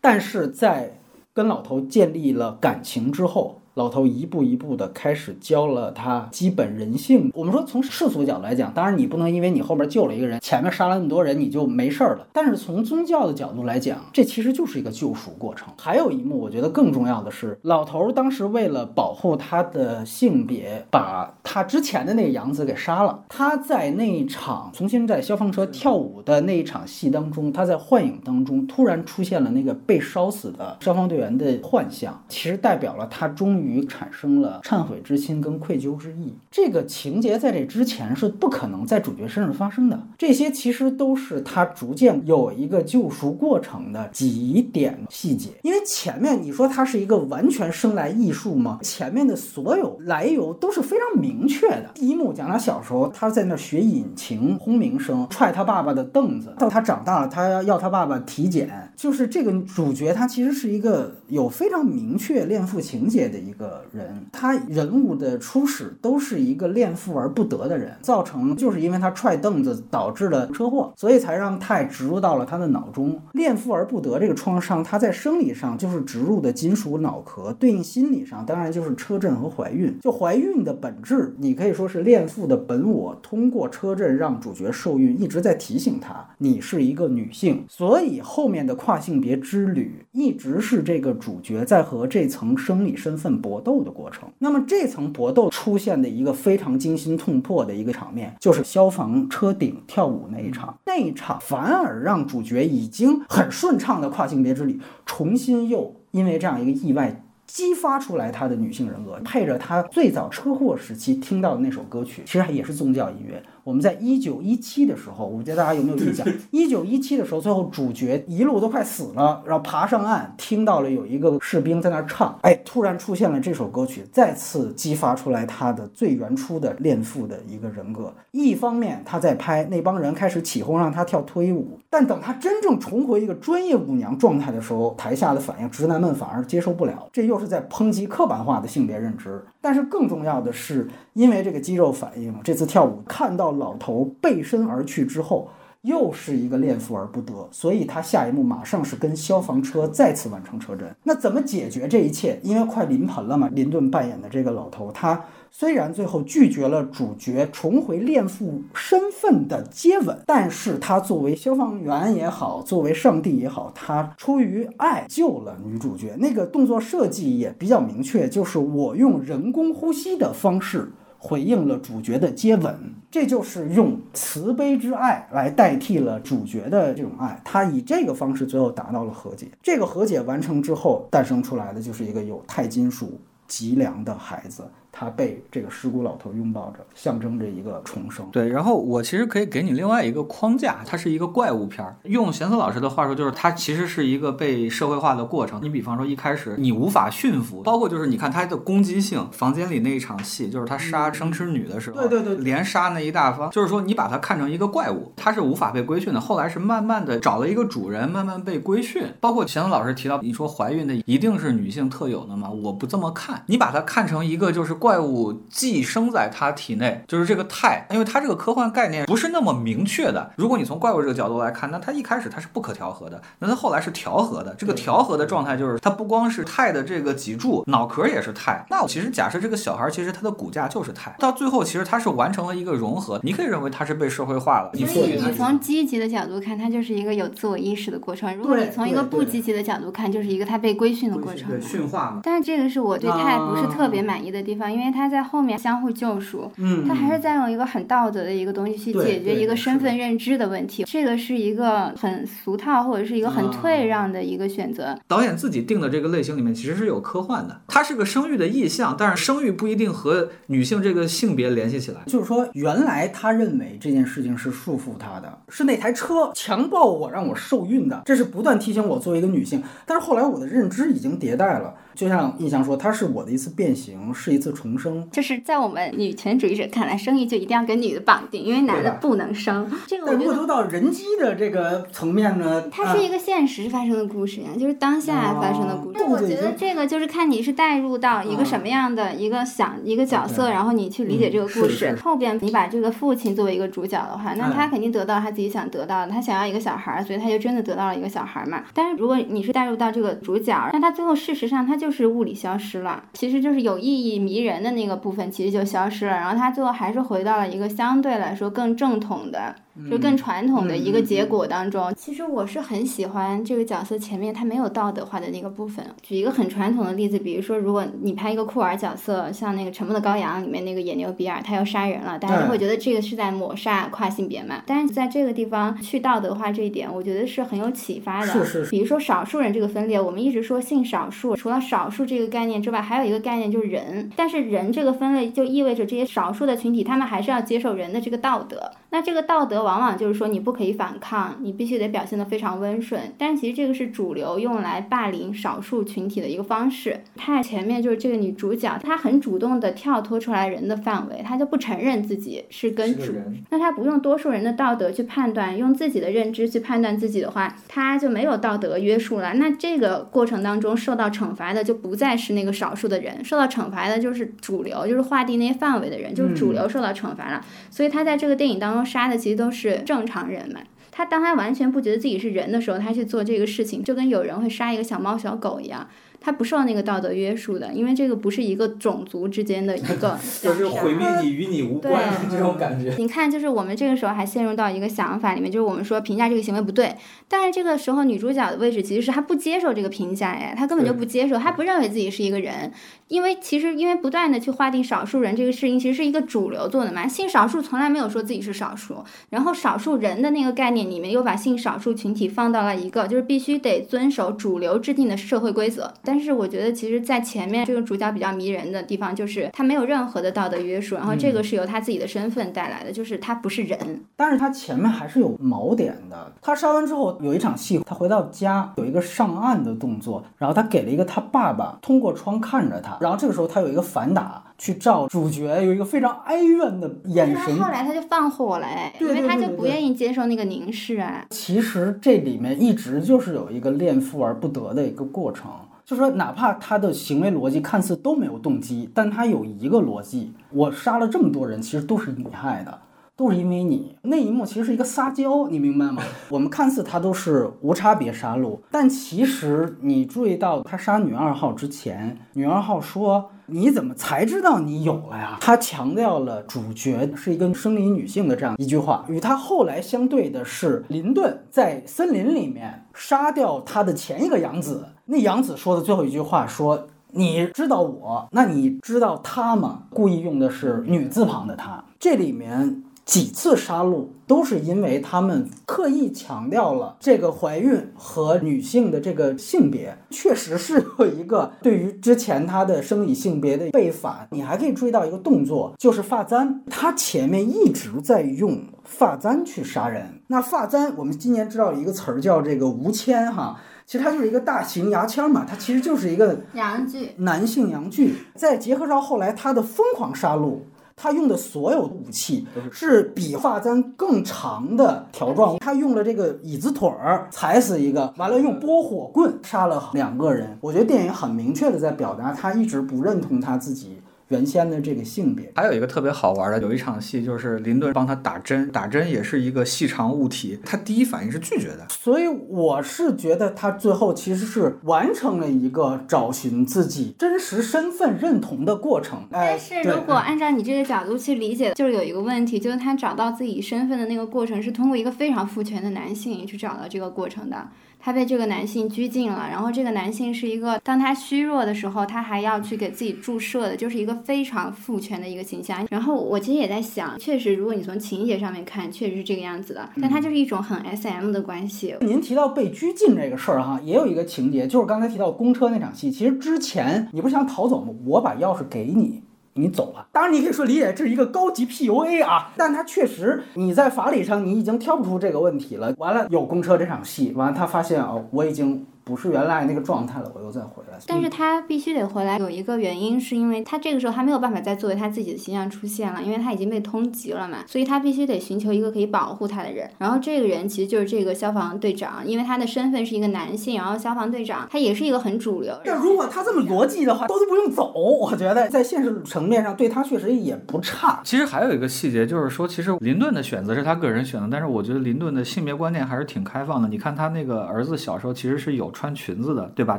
但是在跟老头建立了感情之后。老头一步一步的开始教了他基本人性。我们说从世俗角度来讲，当然你不能因为你后边救了一个人，前面杀了那么多人，你就没事儿了。但是从宗教的角度来讲，这其实就是一个救赎过程。还有一幕，我觉得更重要的是，老头当时为了保护他的性别，把他之前的那个养子给杀了。他在那一场重新在消防车跳舞的那一场戏当中，他在幻影当中突然出现了那个被烧死的消防队员的幻象，其实代表了他终于。于产生了忏悔之心跟愧疚之意，这个情节在这之前是不可能在主角身上发生的。这些其实都是他逐渐有一个救赎过程的几点细节。因为前面你说他是一个完全生来艺术吗？前面的所有来由都是非常明确的。第一幕讲他小时候，他在那学引擎轰鸣声，踹他爸爸的凳子，到他长大了，他要要他爸爸体检。就是这个主角，他其实是一个有非常明确恋父情节的一个。人，他人物的初始都是一个恋父而不得的人，造成就是因为他踹凳子导致了车祸，所以才让钛植入到了他的脑中。恋父而不得这个创伤，他在生理上就是植入的金属脑壳，对应心理上当然就是车震和怀孕。就怀孕的本质，你可以说是恋父的本我通过车震让主角受孕，一直在提醒他你是一个女性，所以后面的跨性别之旅一直是这个主角在和这层生理身份。搏斗的过程，那么这层搏斗出现的一个非常惊心痛魄的一个场面，就是消防车顶跳舞那一场。那一场反而让主角已经很顺畅的跨性别之旅，重新又因为这样一个意外激发出来他的女性人格，配着他最早车祸时期听到的那首歌曲，其实也是宗教音乐。我们在一九一七的时候，我不知道大家有没有印象？一九一七的时候，最后主角一路都快死了，然后爬上岸，听到了有一个士兵在那唱，哎，突然出现了这首歌曲，再次激发出来他的最原初的恋父的一个人格。一方面他在拍那帮人开始起哄让他跳脱衣舞，但等他真正重回一个专业舞娘状态的时候，台下的反应，直男们反而接受不了，这又是在抨击刻板化的性别认知。但是更重要的是，因为这个肌肉反应，这次跳舞看到老头背身而去之后，又是一个恋父而不得，所以他下一幕马上是跟消防车再次完成车震。那怎么解决这一切？因为快临盆了嘛，林顿扮演的这个老头他。虽然最后拒绝了主角重回恋父身份的接吻，但是他作为消防员也好，作为上帝也好，他出于爱救了女主角。那个动作设计也比较明确，就是我用人工呼吸的方式回应了主角的接吻，这就是用慈悲之爱来代替了主角的这种爱。他以这个方式最后达到了和解。这个和解完成之后，诞生出来的就是一个有钛金属脊梁的孩子。他被这个尸骨老头拥抱着，象征着一个重生。对，然后我其实可以给你另外一个框架，它是一个怪物片儿。用贤思老师的话说，就是它其实是一个被社会化的过程。你比方说一开始你无法驯服，包括就是你看它的攻击性，房间里那一场戏，就是他杀生吃女的时候，对对对，连杀那一大方，就是说你把它看成一个怪物，它是无法被规训的。后来是慢慢的找了一个主人，慢慢被规训。包括贤思老师提到，你说怀孕的一定是女性特有的吗？我不这么看，你把它看成一个就是。怪物寄生在他体内，就是这个钛，因为它这个科幻概念不是那么明确的。如果你从怪物这个角度来看，那它一开始它是不可调和的，那它后来是调和的。这个调和的状态就是它不光是钛的这个脊柱，脑壳也是钛。那我其实假设这个小孩其实他的骨架就是钛，到最后其实他是完成了一个融合。你可以认为他是被社会化了。所以你从积极的角度看，它就是一个有自我意识的过程；如果你从一个不积极的角度看，就是一个他被规训的过程。驯化嘛。但是这个是我对钛不是特别满意的地方。因为他在后面相互救赎，嗯，他还是在用一个很道德的一个东西去解决一个身份认知的问题，这个是一个很俗套或者是一个很退让的一个选择。导演自己定的这个类型里面其实是有科幻的，它是个生育的意象，但是生育不一定和女性这个性别联系起来。就是说，原来他认为这件事情是束缚他的，是那台车强暴我让我受孕的，这是不断提醒我作为一个女性。但是后来我的认知已经迭代了。就像印象说，它是我的一次变形，是一次重生。就是在我们女权主义者看来，生育就一定要跟女的绑定，因为男的不能生。这个我但如果觉得。都到人机的这个层面呢，它是一个现实发生的故事呀，就是当下发生的故事。哦我觉得这个就是看你是带入到一个什么样的一个想一个角色，对然后你去理解这个故事。是后边你把这个父亲作为一个主角的话，那哎他肯定得到他自己想得到的，他想要一个小孩儿，所以他就真的得到了一个小孩儿嘛。但是如果你是带入到这个主角，那他最后事实上他就就是物理消失了，其实就是有意义迷人的那个部分其实就消失了，然后他最后还是回到了一个相对来说更正统的。就更传统的一个结果当中，其实我是很喜欢这个角色前面他没有道德化的那个部分。举一个很传统的例子，比如说，如果你拍一个酷儿角色，像那个《沉默的羔羊》里面那个野牛比尔，他要杀人了，大家就会觉得这个是在抹杀跨性别嘛。但是在这个地方去道德化这一点，我觉得是很有启发的。是是是比如说少数人这个分裂，我们一直说性少数，除了少数这个概念之外，还有一个概念就是人。但是人这个分类就意味着这些少数的群体，他们还是要接受人的这个道德。那这个道德往往就是说你不可以反抗，你必须得表现得非常温顺。但其实这个是主流用来霸凌少数群体的一个方式。太前面就是这个女主角，她很主动地跳脱出来人的范围，她就不承认自己是跟主那她不用多数人的道德去判断，用自己的认知去判断自己的话，她就没有道德约束了。那这个过程当中受到惩罚的就不再是那个少数的人，受到惩罚的就是主流，就是划定那些范围的人，就是主流受到惩罚了。所以她在这个电影当中杀的其实都是正常人们。他当他完全不觉得自己是人的时候，他去做这个事情，就跟有人会杀一个小猫小狗一样。他不受那个道德约束的，因为这个不是一个种族之间的一个 就是毁灭你与你无关对。这种感觉。你看，就是我们这个时候还陷入到一个想法里面，就是我们说评价这个行为不对，但是这个时候女主角的位置其实是她不接受这个评价，哎，她根本就不接受，她不认为自己是一个人，因为其实因为不断的去划定少数人这个事情，其实是一个主流做的嘛，性少数从来没有说自己是少数，然后少数人的那个概念里面又把性少数群体放到了一个就是必须得遵守主流制定的社会规则，但是我觉得其实，在前面这个主角比较迷人的地方就是他没有任何的道德约束，然后这个是由他自己的身份带来的，就是他不是人。但是他前面还是有锚点的。他杀完之后有一场戏，他回到家有一个上岸的动作，然后他给了一个他爸爸通过窗看着他，然后这个时候他有一个反打去照主角，有一个非常哀怨的眼神。后来他就放火了，哎，因为他就不愿意接受那个凝视啊。其实这里面一直就是有一个恋父而不得的一个过程。就说哪怕他的行为逻辑看似都没有动机，但他有一个逻辑：我杀了这么多人，其实都是你害的。都是因为你那一幕其实是一个撒娇，你明白吗？我们看似他都是无差别杀戮，但其实你注意到他杀女二号之前，女二号说：“你怎么才知道你有了呀？”他强调了主角是一个生理女性的这样一句话，与他后来相对的是林顿在森林里面杀掉他的前一个养子，那杨子说的最后一句话说。你知道我，那你知道他吗？故意用的是女字旁的他。这里面几次杀戮都是因为他们刻意强调了这个怀孕和女性的这个性别，确实是有一个对于之前她的生理性别的背反。你还可以注意到一个动作，就是发簪，他前面一直在用发簪去杀人。那发簪，我们今年知道一个词儿叫这个无铅哈。其实它就是一个大型牙签嘛，它其实就是一个阳具，男性阳具。再结合到后来他的疯狂杀戮，他用的所有武器是比发簪更长的条状。他用了这个椅子腿儿踩死一个，完了用拨火棍杀了两个人。我觉得电影很明确的在表达他一直不认同他自己。原先的这个性别，还有一个特别好玩的，有一场戏就是林顿帮他打针，打针也是一个细长物体，他第一反应是拒绝的。所以我是觉得他最后其实是完成了一个找寻自己真实身份认同的过程。哎但是如果按照你这个角度去理解，就是有一个问题，就是他找到自己身份的那个过程是通过一个非常父权的男性去找到这个过程的。他被这个男性拘禁了，然后这个男性是一个，当他虚弱的时候，他还要去给自己注射的，就是一个非常父权的一个形象。然后我其实也在想，确实，如果你从情节上面看，确实是这个样子的，但它就是一种很 S M 的关系。您提到被拘禁这个事儿哈，也有一个情节，就是刚才提到公车那场戏。其实之前你不是想逃走吗？我把钥匙给你，你走了。当然你可以说理解这是一个高级 PUA 啊，但他确实你在法理上你已经挑不出这个问题了。完了有公车这场戏，完了他发现哦，我已经不是原来那个状态了，我又再回来。但是他必须得回来，有一个原因是因为他这个时候他没有办法再作为他自己的形象出现了，因为他已经被通缉了嘛，所以他必须得寻求一个可以保护他的人。然后这个人其实就是这个消防队长，因为他的身份是一个男性，然后消防队长他也是一个很主流。但如果他这么逻辑的话，都都不用走，我觉得在现实层面上对他确实也不差。其实还有一个细节，就是说，其实林顿的选择是他个人选的，但是我觉得林顿的性别观念还是挺开放的。你看他那个儿子小时候其实是有穿裙子的，对吧？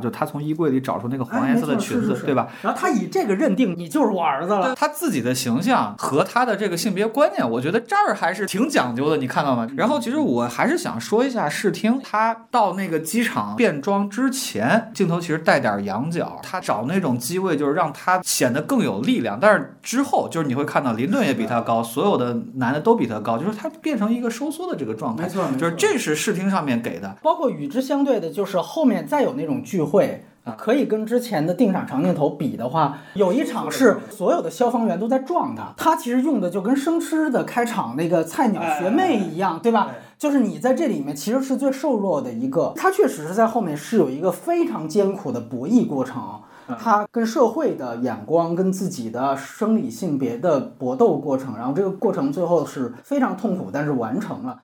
就他从衣柜里找出那个黄颜色的裙子，对吧？然后他以这个认定你就是我儿子了。他自己的形象和他的这个性别观念，我觉得这儿还是挺讲究的，你看到吗？然后其实我还是想说一下视听，他到那个机场变装之前，镜头其实带点仰角，他找那种机位就是让他显得更有力量。但是之后就是你会看到林顿也比他高，所有的男的都比他高，就是他变成一个收缩的这个状态。没错，就是这是视听上面给的。包括与之相对的，就是后面再有那种聚会啊。可以跟之前的定场长镜头比的话，有一场是所有的消防员都在撞他，他其实用的就跟生吃的开场那个菜鸟学妹一样，对吧？就是你在这里面其实是最瘦弱的一个，他确实是在后面是有一个非常艰苦的博弈过程，他跟社会的眼光、跟自己的生理性别的搏斗过程，然后这个过程最后是非常痛苦，但是完成了。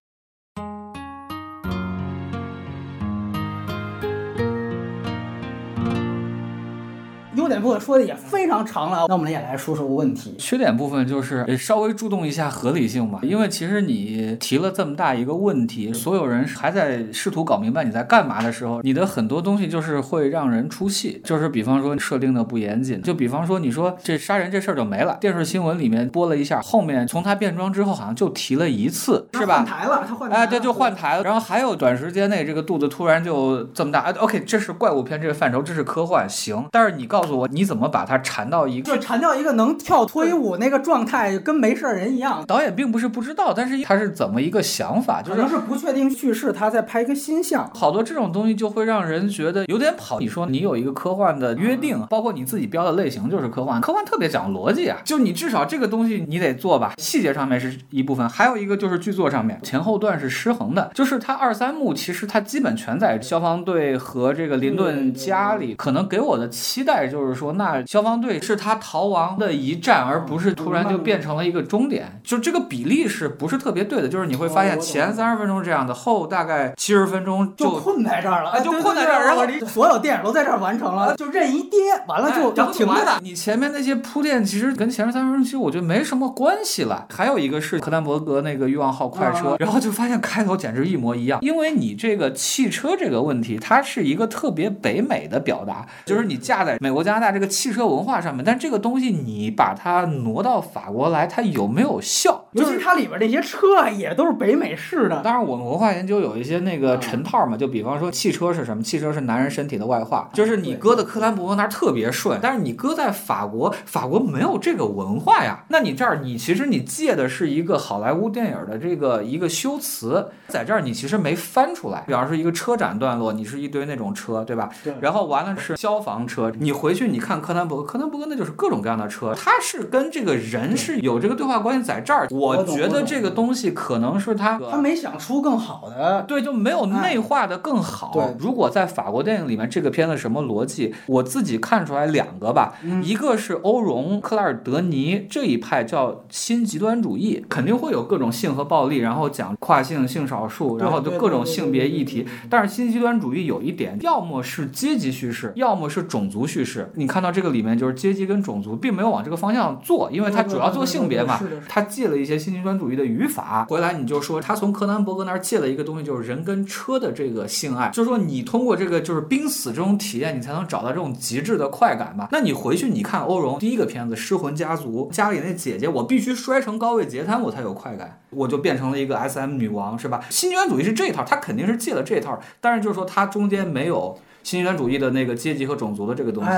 优点部分说的也非常长了，那我们也来说说问题。缺点部分就是稍微注重一下合理性吧，因为其实你提了这么大一个问题，所有人还在试图搞明白你在干嘛的时候，你的很多东西就是会让人出戏。就是比方说设定的不严谨，就比方说你说这杀人这事儿就没了，电视新闻里面播了一下，后面从他变装之后好像就提了一次，是吧？换台了，他换哎，对，就换台了。然后还有短时间内这个肚子突然就这么大，哎，OK，这是怪物片这个范畴，这是科幻，行。但是你告诉我你怎么把它缠到一个，就缠到一个能跳脱衣舞那个状态，跟没事人一样。导演并不是不知道，但是他是怎么一个想法，就可能是不确定叙事，他在拍一个新项。好多这种东西就会让人觉得有点跑。你说你有一个科幻的约定，包括你自己标的类型就是科幻，科幻特别讲逻辑啊，就你至少这个东西你得做吧，细节上面是一部分，还有一个就是剧作上面前后段是失衡的，就是它二三幕其实它基本全在消防队和这个林顿家里，可能给我的期待就是说，那消防队是他逃亡的一站，而不是突然就变成了一个终点，就这个比例是不是特别对的？就是你会发现前三十分钟这样的，后大概七十分钟就困在这儿了，哎，就困在这儿，然后所有电影都在这儿完成了，就任一跌，完了就就停了。你前面那些铺垫其实跟前面三分钟其实我觉得没什么关系了。还有一个是柯南伯格那个欲望号快车，然后就发现开头简直一模一样，因为你这个汽车这个问题，它是一个特别北美的表达，就是你架在美国加加拿大这个汽车文化上面，但这个东西你把它挪到法国来，它有没有效？尤其它里边那些车啊，也都是北美式的。当然，我们文化研究有一些那个陈套嘛，就比方说汽车是什么？汽车是男人身体的外化，就是你搁的克兰伯格那儿特别顺，但是你搁在法国，法国没有这个文化呀。那你这儿你其实你借的是一个好莱坞电影的这个一个修辞，在这儿你其实没翻出来。比方说一个车展段落，你是一堆那种车，对吧？对。然后完了是消防车，你回去你看柯南伯格，柯南伯格那就是各种各样的车，它是跟这个人是有这个对话关系，在这儿，我觉得这个东西可能是他他没想出更好的，对，就没有内化的更好。对，如果在法国电影里面，这个片子什么逻辑，我自己看出来两个吧，一个是欧荣克莱尔德尼这一派叫新极端主义，肯定会有各种性和暴力，然后讲跨性性少数，然后就各种性别议题。但是新极端主义有一点，要么是阶级叙事，要么是种族叙事。你看到这个里面就是阶级跟种族，并没有往这个方向做，因为它主要做性别嘛。它借了一些新极端主义的语法回来，你就说他从柯南伯格那儿借了一个东西，就是人跟车的这个性爱，就是说你通过这个就是濒死这种体验，你才能找到这种极致的快感吧。那你回去你看欧荣第一个片子《失魂家族》，家里那姐姐我必须摔成高位截瘫我才有快感，我就变成了一个 S M 女王是吧？新极端主义是这一套，他肯定是借了这套，但是就是说他中间没有。新极端主义的那个阶级和种族的这个东西，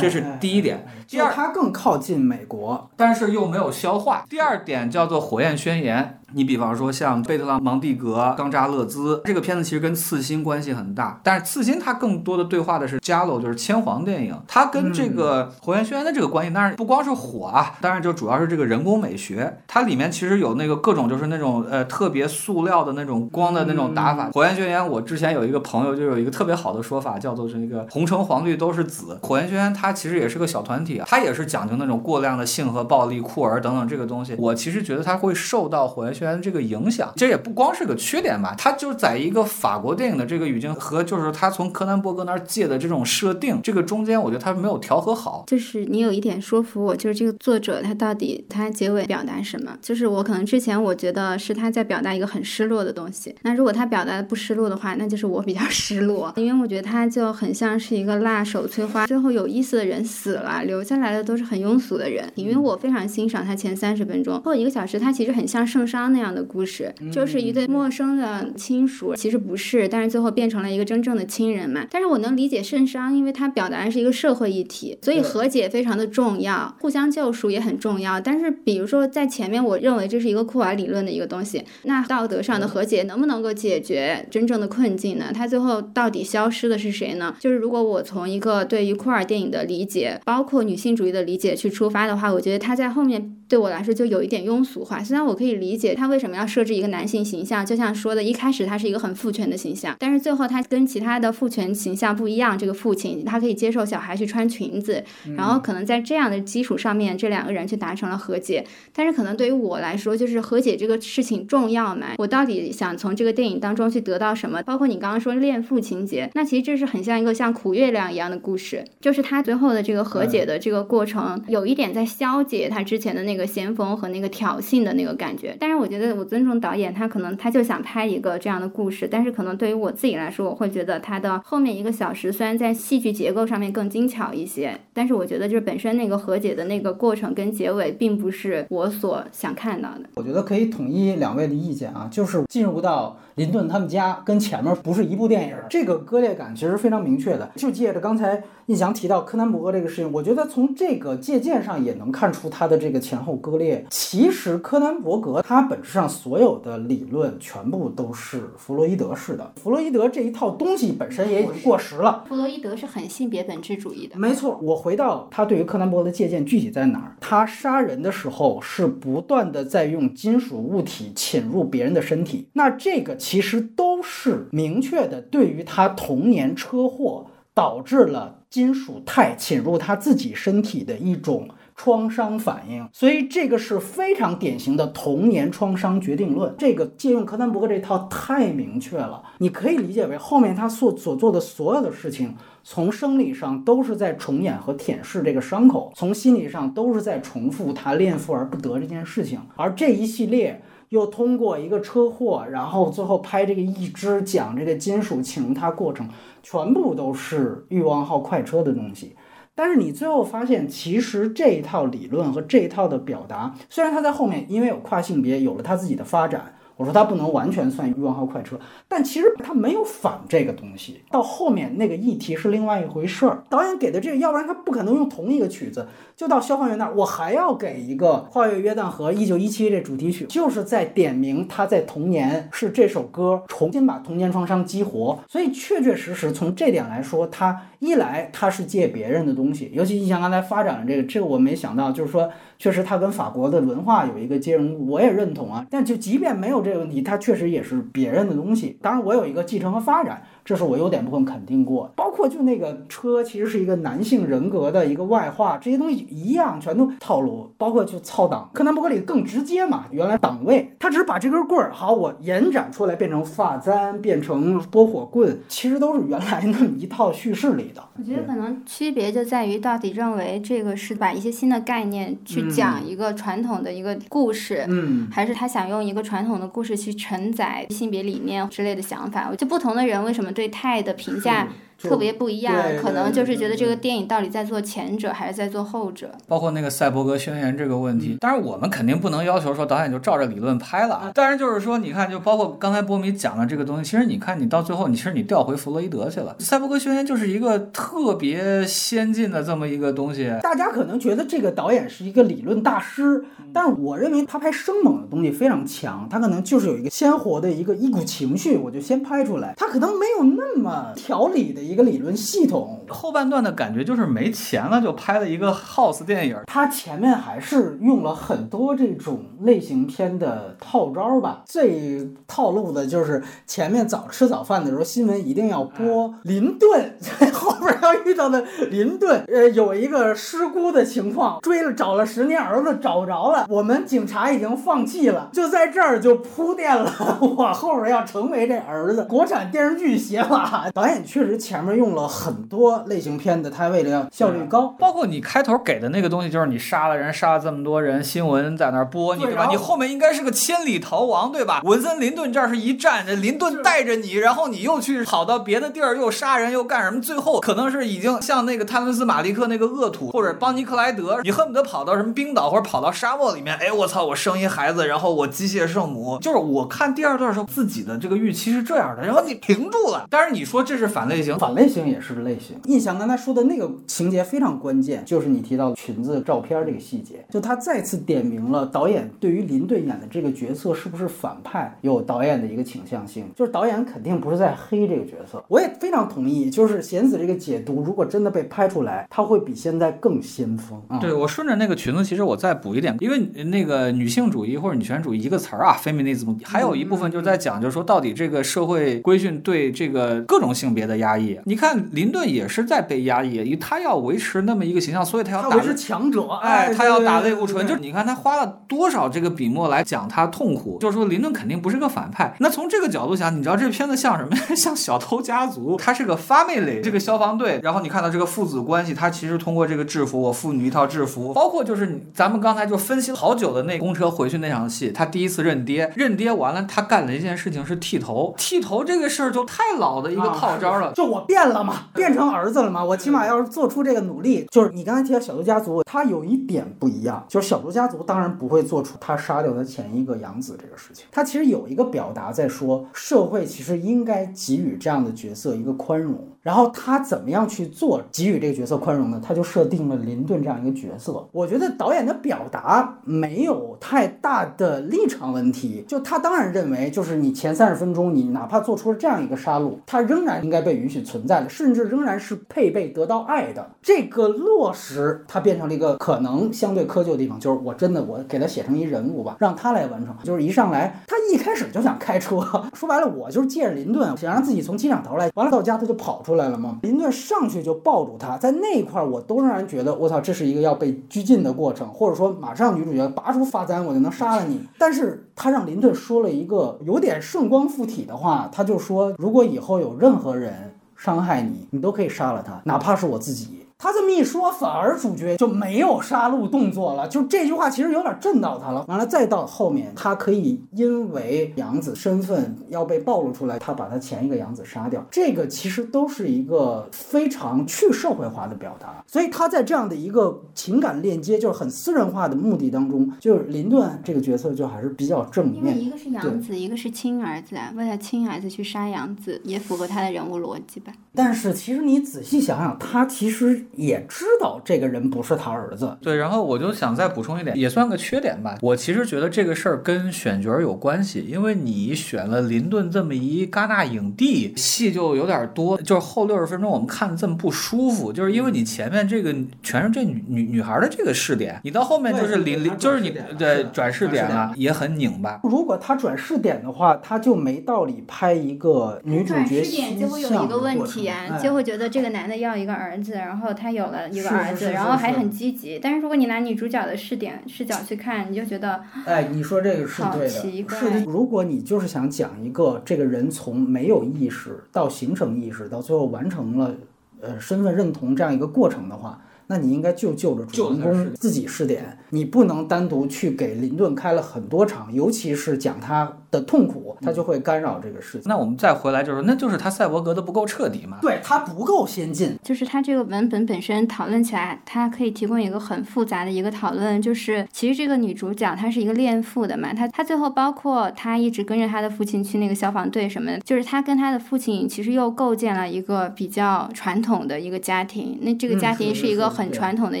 这是第一点。第二，它更靠近美国，但是又没有消化。第二点叫做《火焰宣言》。你比方说像贝特朗芒蒂格、冈扎勒兹这个片子，其实跟刺心关系很大。但是刺心它更多的对话的是加洛，就是千皇电影，它跟这个《火焰轩辕》的这个关系，当然不光是火啊，当然就主要是这个人工美学。它里面其实有那个各种就是那种呃特别塑料的那种光的那种打法。《火焰轩辕》我之前有一个朋友就有一个特别好的说法，叫做这个红橙黄绿都是紫。《火焰轩辕》它其实也是个小团体啊，它也是讲究那种过量的性和暴力、酷儿等等这个东西。我其实觉得它会受到《火焰轩辕》这个影响，这也不光是个缺点吧，它就在一个法国电影的这个语境和就是他从柯南伯格那儿借的这种设定，这个中间我觉得他没有调和好。就是你有一点说服我，就是这个作者他到底他结尾表达什么？就是我可能之前我觉得是他在表达一个很失落的东西，那如果他表达的不失落的话，那就是我比较 失落，因为我觉得他就很像是一个辣手摧花，最后有意思的人死了，留下来的都是很庸俗的人。因为我非常欣赏他前三十分钟后一个小时，他其实很像圣殇那样的故事，就是一对陌生的亲属，其实不是，但是最后变成了一个真正的亲人嘛。但是我能理解圣殇，因为它表达的是一个社会议题，所以和解非常的重要，互相救赎也很重要。但是比如说在前面，我认为这是一个库尔理论的一个东西，那道德上的和解能不能够解决真正的困境呢？它最后到底消失的是谁呢？就是如果我从一个对于库尔电影的理解，包括女性主义的理解去出发的话，我觉得它在后面对我来说就有一点庸俗化。虽然我可以理解他为什么要设置一个男性形象，就像说的，一开始他是一个很父权的形象，但是最后他跟其他的父权形象不一样。这个父亲他可以接受小孩去穿裙子，然后可能在这样的基础上面，这两个人去达成了和解。但是可能对于我来说，就是和解这个事情重要吗？我到底想从这个电影当中去得到什么？包括你刚刚说恋父情节，那其实这是很像一个像苦月亮一样的故事，就是他最后的这个和解的这个过程，有一点在消解他之前的那个先锋和那个挑衅的那个感觉。但是我觉得我尊重导演，他可能他就想拍一个这样的故事，但是可能对于我自己来说，我会觉得他的后面一个小时虽然在戏剧结构上面更精巧一些，但是我觉得就是本身那个和解的那个过程跟结尾，并不是我所想看到的。我觉得可以统一两位的意见啊，就是进入到林顿他们家跟前面不是一部电影，这个割裂感其实非常明确的。就借着刚才印翔提到柯南伯格这个事情，我觉得从这个借鉴上也能看出他的这个前后割裂。其实柯南伯格他本质上所有的理论全部都是弗洛伊德式的，弗洛伊德这一套东西本身也已经过时了。弗洛伊德是很性别本质主义的，没错。我回到他对于柯南伯格的借鉴具体在哪儿？他杀人的时候是不断的在用金属物体侵入别人的身体，那这个其实都是明确的对于他童年车祸导致了金属钛侵入他自己身体的一种。创伤反应，所以这个是非常典型的童年创伤决定论。这个借用柯南伯格这套太明确了，你可以理解为后面他所所做的所有的事情，从生理上都是在重演和舔舐这个伤口，从心理上都是在重复他恋父而不得这件事情。而这一系列又通过一个车祸，然后最后拍这个一支讲这个金属请他过程，全部都是欲望号快车的东西。但是你最后发现，其实这一套理论和这一套的表达，虽然他在后面因为有跨性别，有了他自己的发展。我说他不能完全算欲望号快车，但其实他没有反这个东西。到后面那个议题是另外一回事儿。导演给的这个，要不然他不可能用同一个曲子。就到消防员那儿，我还要给一个《跨越约旦河》一九一七这主题曲，就是在点名他在童年是这首歌重新把童年创伤激活。所以确确实实从这点来说，他一来他是借别人的东西，尤其你像刚才发展的这个，这个我没想到，就是说。确实，他跟法国的文化有一个接融，我也认同啊。但就即便没有这个问题，他确实也是别人的东西。当然，我有一个继承和发展。这是我优点部分肯定过，包括就那个车其实是一个男性人格的一个外化，这些东西一样全都套路，包括就操党。柯南伯格里更直接嘛，原来党位，他只是把这根棍儿好，我延展出来变成发簪，变成拨火棍，其实都是原来那么一套叙事里的。我觉得可能区别就在于到底认为这个是把一些新的概念去讲一个传统的一个故事，嗯，还是他想用一个传统的故事去承载性别理念之类的想法。就不同的人为什么？对泰的评价特别不一样，可能就是觉得这个电影到底在做前者还是在做后者。包括那个赛博格宣言这个问嗯题，当然我们肯定不能要求说导演就照着理论拍了啊。当然就是说，你看，就包括刚才波米讲的这个东西，其实你看你到最后，你其实你调回弗洛伊德去了。赛博格宣言就是一个特别先进的这么一个东西。大家可能觉得这个导演是一个理论大师，但是我认为他拍生猛的东西非常强，他可能就是有一个鲜活的一个一股情绪，我就先拍出来。他可能没有那么条理的一个理论系统，后半段的感觉就是没钱了，就拍了一个 house 电影。他前面还是用了很多这种类型片的套招吧。最套路的就是前面早吃早饭的时候，新闻一定要播林顿，后边要遇到的林顿，呃，有一个失孤的情况，追了找了十年儿子找不着了，我们警察已经放弃了，就在这儿就铺垫了，我后边要成为这儿子。国产电视剧写法，导演确实前面用了很多类型片的，他为了要效率高，包括你开头给的那个东西，就是你杀了人，杀了这么多人，新闻在那儿播，你对吧？你后面应该是个千里逃亡，对吧？文森林顿这儿是一站，这林顿带着你，然后你又去跑到别的地儿，又杀人又干什么？最后可能是已经像那个泰伦斯马利克那个恶徒，或者邦尼克莱德，你恨不得跑到什么冰岛或者跑到沙漠里面，哎，我操，我生一孩子，然后我机械圣母，就是我看第二段的时候，自己的这个预期是这样的，然后你停住了。当然你说这是反类型，反类型也是类型。印象刚才说的那个情节非常关键，就是你提到裙子照片这个细节，就他再次点明了导演对于林队演的这个角色是不是反派有导演的一个倾向性，就是导演肯定不是在黑这个角色。我也非常同意，就是贤子这个解读，如果真的被拍出来，他会比现在更先锋啊。对我顺着那个裙子，其实我再补一点，因为那个女性主义或者女权主义一个词儿啊，feminism，还有一部分就是在讲，就是说到底这个社会规训对这个各种性别的压抑。你看林顿也是在被压抑，因为他要维持那么一个形象，所以他要打他维持强者，哎，他要打对类固醇，就是你看他花了多少这个笔墨来讲他痛苦，就是说林顿肯定不是个反派。那从这个角度想，你知道这片子像什么？像小偷家族，他是个 family 这个消防队，然后你看到这个父子关系，他其实通过这个制服，我父女一套制服，包括就是咱们刚才就分析了好久的那公车回去那场戏，他第一次认爹，认爹完了，他干了一件事情是剃头，剃头这个事儿就太老的一个啊套招了。就我变了嘛，变成儿子了嘛，我起码要是做出这个努力。就是你刚才提到小偷家族，他有一点不一样，就是小偷家族当然不会做出他杀掉他前一个养子这个事情，他其实有一个表达在说，社会其实应该给予这样的角色一个宽容。然后他怎么样去做给予这个角色宽容呢？他就设定了林顿这样一个角色。我觉得导演的表达没有太大的立场问题，就他当然认为，就是你前三十分钟，你哪怕做出了这样一个杀戮，他仍然应该被允许存在的，甚至仍然是配备得到爱的。这个落实，它变成了一个可能相对窠臼的地方，就是我真的我给他写成一人物吧，让他来完成。就是一上来，他一开始就想开车，说白了，我就是借着林顿，想让自己从机场逃来，完了到家他就跑出来了吗。林顿上去就抱住他，在那一块儿，我都让人觉得，我操，这是一个要被拘禁的过程，或者说马上女主角拔出发簪，我就能杀了你。但是他让林顿说了一个有点顺光附体的话，他就说，如果以后有任何人伤害你，你都可以杀了他，哪怕是我自己。他这么一说，反而主角就没有杀戮动作了。就这句话其实有点震到他了。完了，再到后面，他可以因为杨子身份要被暴露出来，他把他前一个杨子杀掉。这个其实都是一个非常去社会化的表达。所以他在这样的一个情感链接，就是很私人化的目的当中，就是林顿这个角色就还是比较正面。因为一个是杨子，一个是亲儿子啊，为了亲儿子去杀杨子，也符合他的人物逻辑吧。但是其实你仔细想想，他其实也知道这个人不是他儿子。对，然后我就想再补充一点，也算个缺点吧。我其实觉得这个事儿跟选角有关系，因为你选了林顿这么一戛纳影帝，戏就有点多，就是后六十分钟我们看的这么不舒服，就是因为你前面这个全是这女女女孩的这个视点，你到后面就是林林，就是你的转视点了，也很拧巴。如果他转视点的话，他就没道理拍一个女主角转视点就会有一个问题啊，就会觉得这个男的要一个儿子，然后他有了一个儿子，是是是然后还很积极。但是如果你拿女主角的视点视角去看，你就觉得哎，你说这个是对的，是的。如果你就是想讲一个这个人从没有意识到形成意识，到最后完成了呃身份认同这样一个过程的话。那你应该就就着主人公自己试点，你不能单独去给林顿开了很多场，尤其是讲他的痛苦，它就会干扰这个事情。那我们再回来就是，那就是他赛博格的不够彻底嘛？对，他不够先进。就是他这个文本本身讨论起来，它可以提供一个很复杂的一个讨论。就是其实这个女主角她是一个恋父的嘛，她她最后包括她一直跟着她的父亲去那个消防队什么的，就是她跟她的父亲其实又构建了一个比较传统的一个家庭。那这个家庭是一个很传统的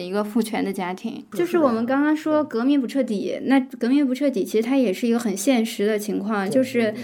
一个父权的家庭。就是我们刚刚说革命不彻底，那革命不彻底，其实它也是一个很现实的情况，就是。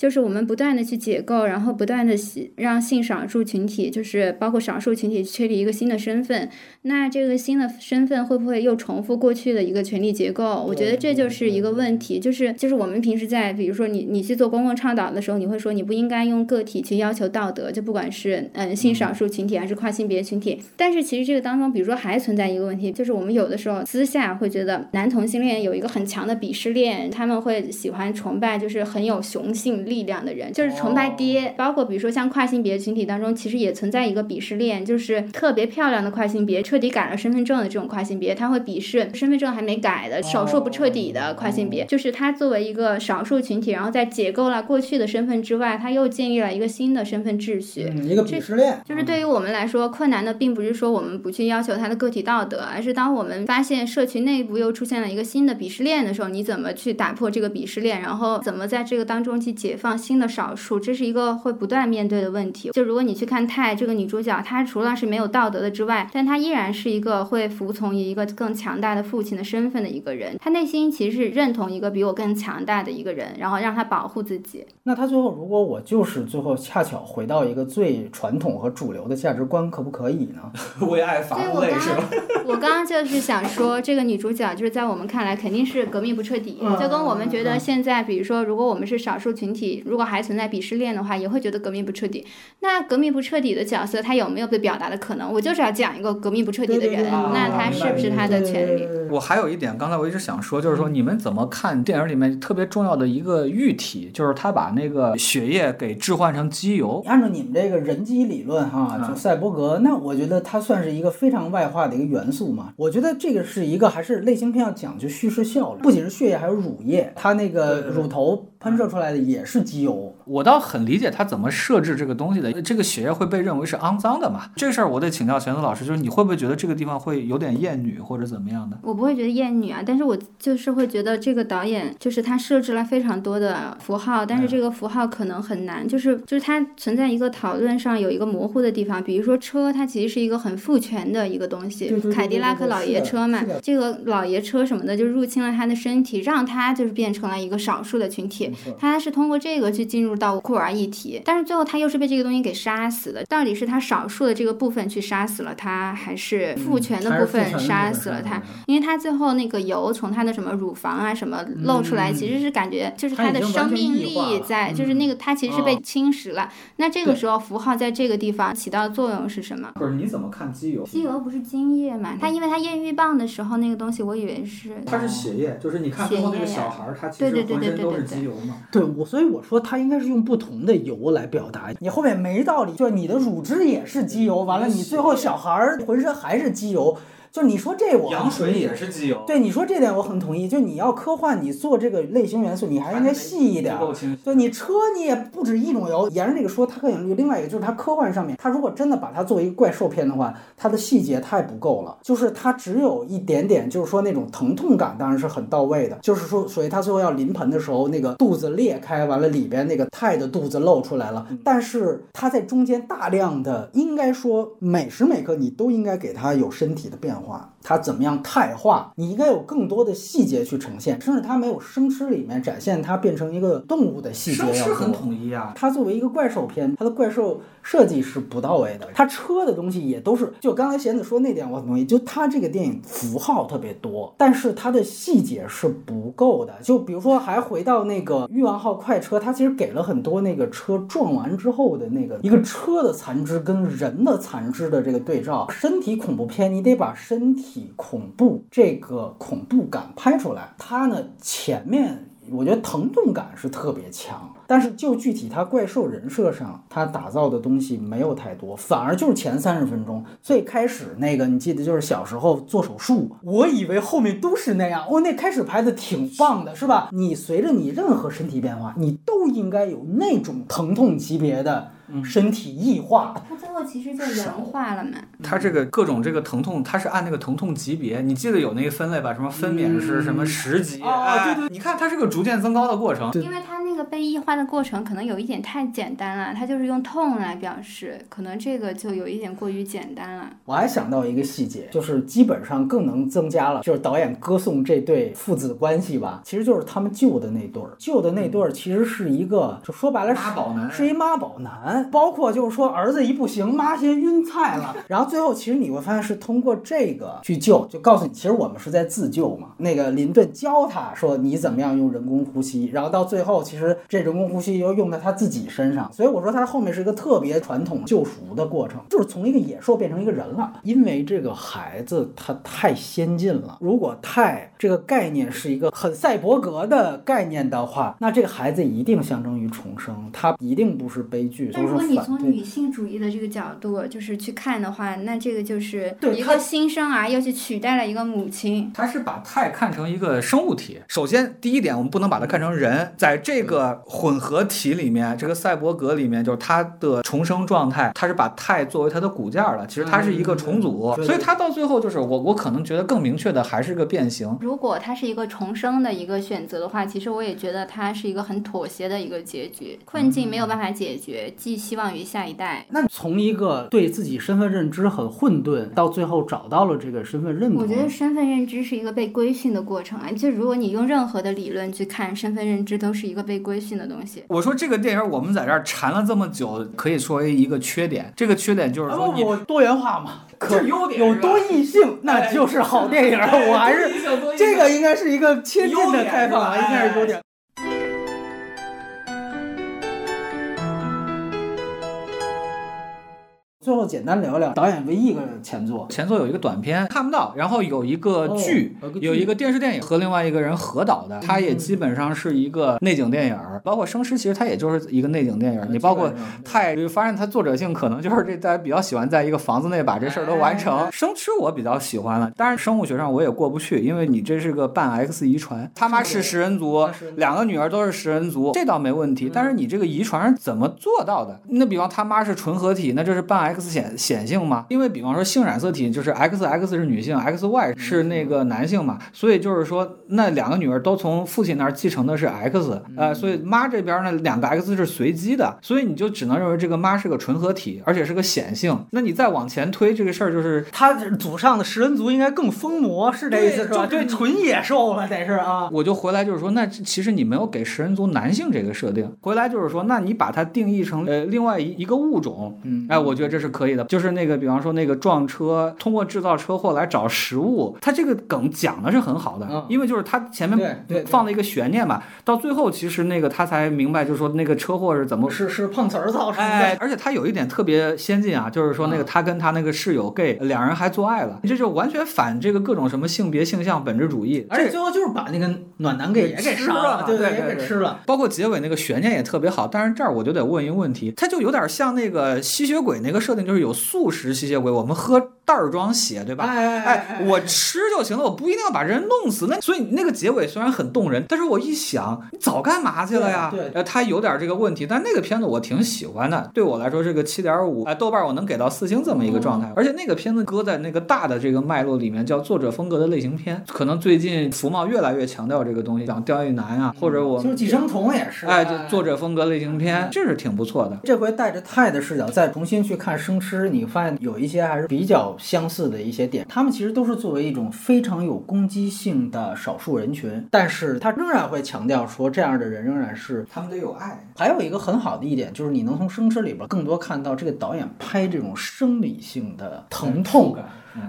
就是我们不断的去解构，然后不断的让性少数群体，就是包括少数群体确立一个新的身份。那这个新的身份会不会又重复过去的一个权力结构？我觉得这就是一个问题。就是就是我们平时在，比如说你你去做公共倡导的时候，你会说你不应该用个体去要求道德，就不管是嗯性少数群体还是跨性别群体。但是其实这个当中，比如说还存在一个问题，就是我们有的时候私下会觉得男同性恋有一个很强的鄙视链，他们会喜欢崇拜，就是很有雄性。力量的人就是崇拜爹，包括比如说像跨性别群体当中，其实也存在一个鄙视链，就是特别漂亮的跨性别，彻底改了身份证的这种跨性别，他会鄙视身份证还没改的少数不彻底的跨性别，就是他作为一个少数群体，然后在解构了过去的身份之外，他又建立了一个新的身份秩序，一个鄙视链。就是对于我们来说，困难的并不是说我们不去要求他的个体道德，而是当我们发现社群内部又出现了一个新的鄙视链的时候，你怎么去打破这个鄙视链，然后怎么在这个当中去解。放心的少数，这是一个会不断面对的问题。就如果你去看泰这个女主角，她除了是没有道德的之外，但她依然是一个会服从于一个更强大的父亲的身份的一个人。她内心其实是认同一个比我更强大的一个人，然后让她保护自己。那她最后，如果我就是最后恰巧回到一个最传统和主流的价值观，可不可以呢？为爱发泪是吧？我刚刚就是想说，这个女主角就是在我们看来肯定是革命不彻底，就跟我们觉得现在，比如说，如果我们是少数群体。如果还存在鄙视链的话，也会觉得革命不彻底。那革命不彻底的角色，他有没有被表达的可能？我就是要讲一个革命不彻底的人，那他是不是他的权利？我还有一点，刚才我一直想说，就是说你们怎么看电影里面特别重要的一个喻体，就是他把那个血液给置换成机油。按照你们这个人机理论哈，就赛博格，那我觉得它算是一个非常外化的一个元素嘛。我觉得这个是一个还是类型片要讲究叙事效率，不仅是血液，还有乳液，它那个乳头。喷射出来的也是机油，我倒很理解他怎么设置这个东西的。这个血液会被认为是肮脏的嘛？这事儿我得请教玄子老师，就是你会不会觉得这个地方会有点厌女或者怎么样的？我不会觉得厌女啊，但是我就是会觉得这个导演就是他设置了非常多的符号，但是这个符号可能很难，就是就是它存在一个讨论上有一个模糊的地方。比如说车，它其实是一个很父权的一个东西，凯迪拉克老爷车嘛，这个老爷车什么的就入侵了他的身体，让他就是变成了一个少数的群体。他是通过这个去进入到库尔一体，但是最后他又是被这个东西给杀死的。到底是他少数的这个部分去杀死了他，还是父权的部分杀死了他？因为他最后那个油从他的什么乳房啊什么露出来，其实是感觉就是他的生命力在，就是那个他其实是被侵蚀了。那这个时候符号在这个地方起到作用是什么？不是你怎么看机油？机油不是精液嘛？他因为他验孕棒的时候那个东西，我以为是它是血液，就是你看最后那个小孩，他其实浑身都是机油嘛。对。我所以我说他应该是用不同的油来表达，你后面没道理，就你的乳汁也是机油，完了你最后小孩儿浑身还是机油。就你说这我羊水也是机油，对你说这点我很同意。就你要科幻，你做这个类型元素，你还应该细一点。对你车你也不止一种油。沿着这个说，它可能有另外一个，就是它科幻上面，它如果真的把它作为一个怪兽片的话，它的细节太不够了。就是它只有一点点，就是说那种疼痛感当然是很到位的。就是说，所以它最后要临盆的时候，那个肚子裂开，完了里边那个泰的肚子露出来了。但是它在中间大量的，应该说每时每刻你都应该给它有身体的变化。话它怎么样态化？你应该有更多的细节去呈现，甚至它没有生吃里面展现它变成一个动物的细节要多。很统一啊。它作为一个怪兽片，它的怪兽设计是不到位的。它车的东西也都是，就刚才贤子说那点我很同意。就它这个电影符号特别多，但是它的细节是不够的。就比如说，还回到那个欲望号快车，它其实给了很多那个车撞完之后的那个一个车的残肢跟人的残肢的这个对照。身体恐怖片，你得把身体。恐怖这个恐怖感拍出来，它呢前面我觉得疼痛感是特别强，但是就具体他怪兽人设上，他打造的东西没有太多，反而就是前三十分钟最开始那个，你记得就是小时候做手术，我以为后面都是那样，哦，那开始拍的挺棒的，是吧？你随着你任何身体变化，你都应该有那种疼痛级别的身体异化。它最后其实就人化了嘛。它这个各种这个疼痛，它是按那个疼痛级别，你记得有那个分类吧？什么分娩是什么十级？哦哎对对你看它是个逐渐增高的过程。因为它那个被异化的过程可能有一点太简单了，他就是用痛来表示，可能这个就有一点过于简单了。我还想到一个细节，就是基本上更能增加了，就是导演歌颂这对父子关系吧，其实就是他们救的那对儿，救的那对儿其实是一个，就说白了是妈宝男是一妈宝男，包括就是说儿子一不行，妈先晕菜了，然后最后其实你会发现是通过这个去救，就告诉你，其实我们是在自救嘛。那个林顿教他说你怎么样用人工呼吸，然后到最后其实这人工呼吸又用在他自己身上，所以我说他后面是一个特别传统救赎的过程，就是从一个野兽变成一个人了。因为这个孩子他太先进了，如果太这个概念是一个很赛博格的概念的话，那这个孩子一定象征于重生，他一定不是悲剧，但都如果你从。女性主义的这个角度就是去看的话，那这个就是对一个新生儿又去取代了一个母亲。他是把钛看成一个生物体。首先，第一点，我们不能把它看成人，在这个混合体里面，这个赛博格里面，就是它的重生状态，它是把钛作为它的骨架了。其实它是一个重组，所以它到最后就是我，我可能觉得更明确的还是个变形。如果它是一个重生的一个选择的话，其实我也觉得它是一个很妥协的一个结局。困境没有办法解决，寄希望于下一代。那从一个对自己身份认知很混沌，到最后找到了这个身份认同，我觉得身份认知是一个被规训的过程啊，就如果你用任何的理论去看身份认知，都是一个被规训的东西。我说这个电影我们在这儿缠了这么久，可以说为一个缺点。这个缺点就是说你我多元化嘛，可是优点有多异性，那就是好电影。我还是这个应该是一个切近的开放，应该是优点。最后简单聊聊导演唯一一个前作，前作有一个短片看不到，然后有一个哦剧，有一个电视电影和另外一个人合导的，它也基本上是一个内景电影儿，包括《生吃》，其实它也就是一个内景电影儿。你包括太，就发现它作者性可能就是这大家比较喜欢在一个房子内把这事儿都完成。生吃我比较喜欢了，当然生物学上我也过不去，因为你这是个半 X 遗传，他妈是食人族，两个女儿都是食人族，这倒没问题。但是你这个遗传是怎么做到的？那比方他妈是纯合体，那这是半 X 显显性吗？因为比方说性染色体就是 XX 是女性，XY 是那个男性嘛，所以就是说那两个女儿都从父亲那儿继承的是 X，呃，所以妈这边呢两个 X 是随机的，所以你就只能认为这个妈是个纯合体，而且是个显性。那你再往前推这个事儿就是他祖上的食人族应该更疯魔，是这意思是吧？对这纯野兽了，得是啊。我就回来就是说，那其实你没有给食人族男性这个设定，回来就是说，那你把它定义成呃另外一一个物种，嗯哎，我觉得这是可以的。就是那个，比方说那个撞车，通过制造车祸来找食物，他这个梗讲的是很好的，嗯因为就是他前面对放了一个悬念嘛，到最后其实那个他才明白，就是说那个车祸是怎么是是碰瓷儿造成的。哎，而且他有一点特别先进啊，就是说那个嗯他跟他那个室友 gay 两人还做爱了，这就完全反这个各种什么性别性向本质主义，而且最后就是把那个暖男给也给吃杀了对也对对对给吃了。包括结尾那个悬念也特别好，但是这儿我就得问一个问题，他就有点像那个吸血鬼那个设定，就是有素食吸血鬼，我们喝袋儿装血，对吧？哎哎，我吃就行了，我不一定要把人弄死。那所以那个结尾虽然很动人，但是我一想，你早干嘛去了呀？对对呃，它有点这个问题，但那个片子我挺喜欢的，对我来说是个七点五，哎，豆瓣我能给到四星这么一个状态。而且那个片子搁在那个大的这个脉络里面，叫作者风格的类型片。可能最近福茂越来越强调这个东西，讲刁亦男啊，或者我就是寄生虫也是，哎，这作者风格类型片，这是挺不错的。这回带着泰的视角再重新去看《生吃》，你发现有一些还是比较相似的一些点。他们其实都是作为一种非常有攻击性的少数人群，但是他仍然会强调说，这样的人仍然是。他们得有爱。还有一个很好的一点，就是你能从《生吃》里边更多看到这个导演拍这种生理性的疼痛。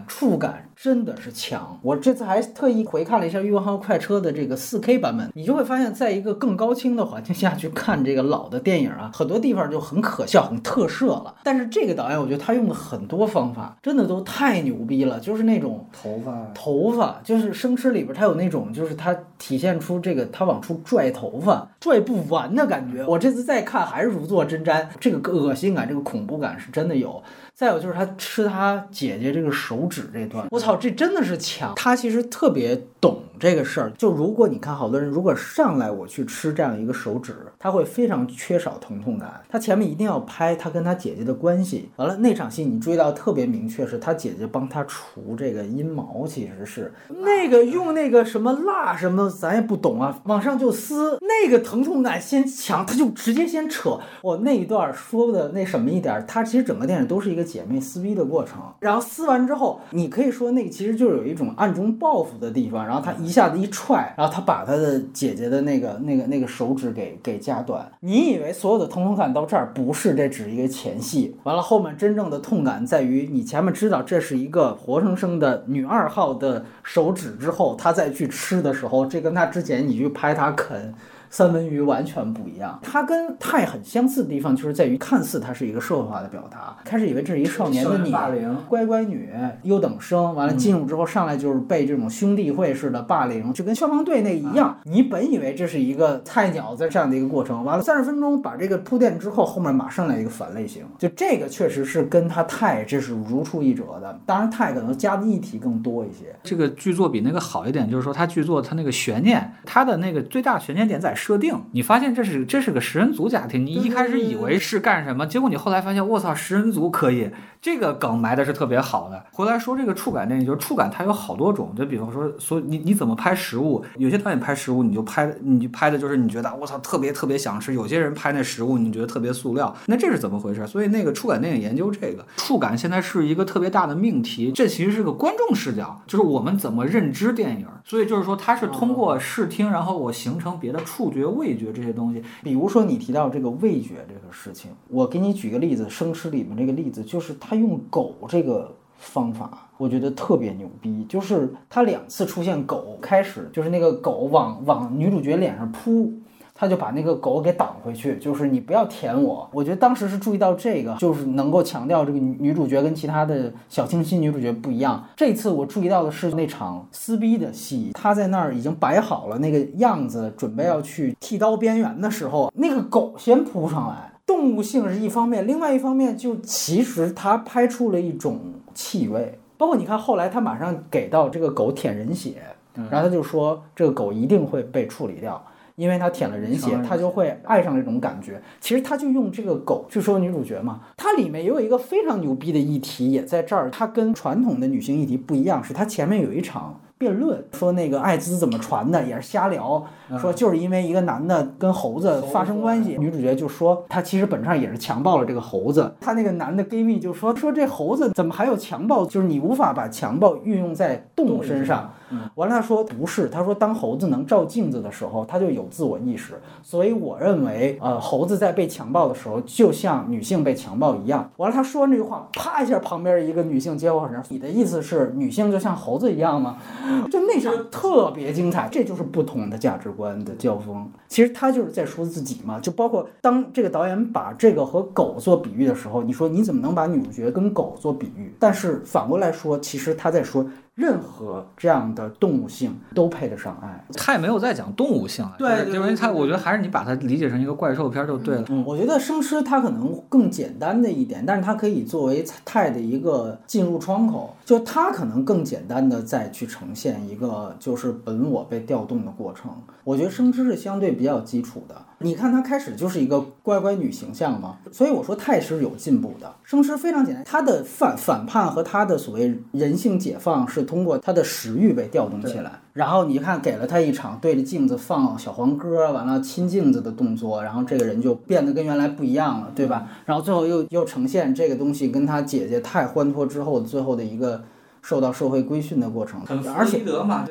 触感真的是强。我这次还特意回看了一下《欲望号快车》的这个 4K 版本，你就会发现，在一个更高清的环境下去看这个老的电影啊，很多地方就很可笑、很特摄了。但是这个导演，我觉得他用了很多方法，真的都太牛逼了，就是那种头发头发，就是《生吃》里边他有那种，就是他体现出这个他往出拽头发，拽不完的感觉。我这次再看还是如坐针毡，这个恶心感、这个恐怖感是真的有。再有就是他吃他姐姐这个手指这段，我操，这真的是强。他其实特别懂这个事儿。就如果你看好多人，如果上来我去吃这样一个手指，他会非常缺少疼痛感。他前面一定要拍他跟他姐姐的关系。完了那场戏你注意到特别明确，是他姐姐帮他除这个阴毛，其实是 那个用那个什么蜡什么，咱也不懂啊，往上就撕，那个疼痛感先强，他就直接先扯。我那一段说的那什么一点，他其实整个电影都是一个。姐妹撕逼的过程，然后撕完之后，你可以说那个其实就是有一种暗中报复的地方，然后他一下子一踹，然后他把他的姐姐的那个那个那个手指给给夹断。你以为所有的疼痛感到这儿不是，这只是一个前戏，完了后面真正的痛感在于你前面知道这是一个活生生的女二号的手指之后，他再去吃的时候，这跟他之前你去拍他啃。三文鱼完全不一样，它跟泰很相似的地方就是在于，看似它是一个社会化的表达。开始以为这是一少年的你，乖乖女，优等生，完了进入之后上来就是被这种兄弟会式的霸凌，就跟消防队那一样。你本以为这是一个菜鸟在这样的一个过程，完了三十分钟把这个铺垫之后，后面马上来一个反类型，就这个确实是跟他泰这是如出一辙的。当然泰可能加的议题更多一些。这个剧作比那个好一点，就是说它剧作它那个悬念，它的那个最大悬念点在。设定，你发现这是这是个食人族家庭，你一开始以为是干什么，结果你后来发现，我操，食人族可以。这个梗埋的是特别好的。回来说这个触感电影，就是触感它有好多种，就比方说，所以你你怎么拍食物？有些导演拍食物，你就拍你就拍的就是你觉得我操特别特别想吃。有些人拍那食物，你觉得特别塑料，那这是怎么回事？所以那个触感电影研究这个触感，现在是一个特别大的命题。这其实是个观众视角，就是我们怎么认知电影。所以就是说，它是通过视听，然后我形成别的触觉、味觉这些东西。比如说你提到这个味觉这个事情，我给你举个例子，《生吃》里面这个例子就是它。他用狗这个方法，我觉得特别牛逼。就是他两次出现狗，开始就是那个狗往往女主角脸上扑，他就把那个狗给挡回去，就是你不要舔我。我觉得当时是注意到这个，就是能够强调这个女主角跟其他的小清新女主角不一样。这次我注意到的是那场撕逼的戏，他在那儿已经摆好了那个样子，准备要去剃刀边缘的时候，那个狗先扑上来。动物性是一方面，另外一方面就其实它拍出了一种气味，包括你看后来他马上给到这个狗舔人血，然后他就说这个狗一定会被处理掉，因为它舔了人血，它就会爱上这种感觉。其实他就用这个狗去说女主角嘛，它里面也有一个非常牛逼的议题也在这儿，它跟传统的女性议题不一样，是它前面有一场。辩论说那个艾滋怎么传的也是瞎聊，说就是因为一个男的跟猴子发生关系，女主角就说他其实本质上也是强暴了这个猴子。他那个男的 gay 蜜就说说这猴子怎么还有强暴，就是你无法把强暴运用在动物身上。完了他说不是，他说当猴子能照镜子的时候，他就有自我意识。所以我认为，呃，猴子在被强暴的时候，就像女性被强暴一样。完了他说完这句话，啪一下旁边一个女性接话说：“你的意思是女性就像猴子一样吗？”就那场特别精彩，这就是不同的价值观的交锋。其实他就是在说自己嘛，就包括当这个导演把这个和狗做比喻的时候，你说你怎么能把女主角跟狗做比喻？但是反过来说，其实他在说。任何这样的动物性都配得上爱，他也没有在讲动物性，对，因为他我觉得还是你把它理解成一个怪兽片就对了。嗯，我觉得生吃它可能更简单的一点，但是它可以作为泰的一个进入窗口，就它可能更简单的再去呈现一个就是本我被调动的过程。我觉得生吃是相对比较基础的。你看她开始就是一个乖乖女形象嘛，所以我说泰是有进步的。生吃非常简单，他的反反叛和他的所谓人性解放是通过他的食欲被调动起来。然后你看给了他一场对着镜子放小黄歌，完了亲镜子的动作，然后这个人就变得跟原来不一样了，对吧？然后最后又又呈现这个东西跟他姐姐太欢脱之后最后的一个。受到社会规训的过程，而且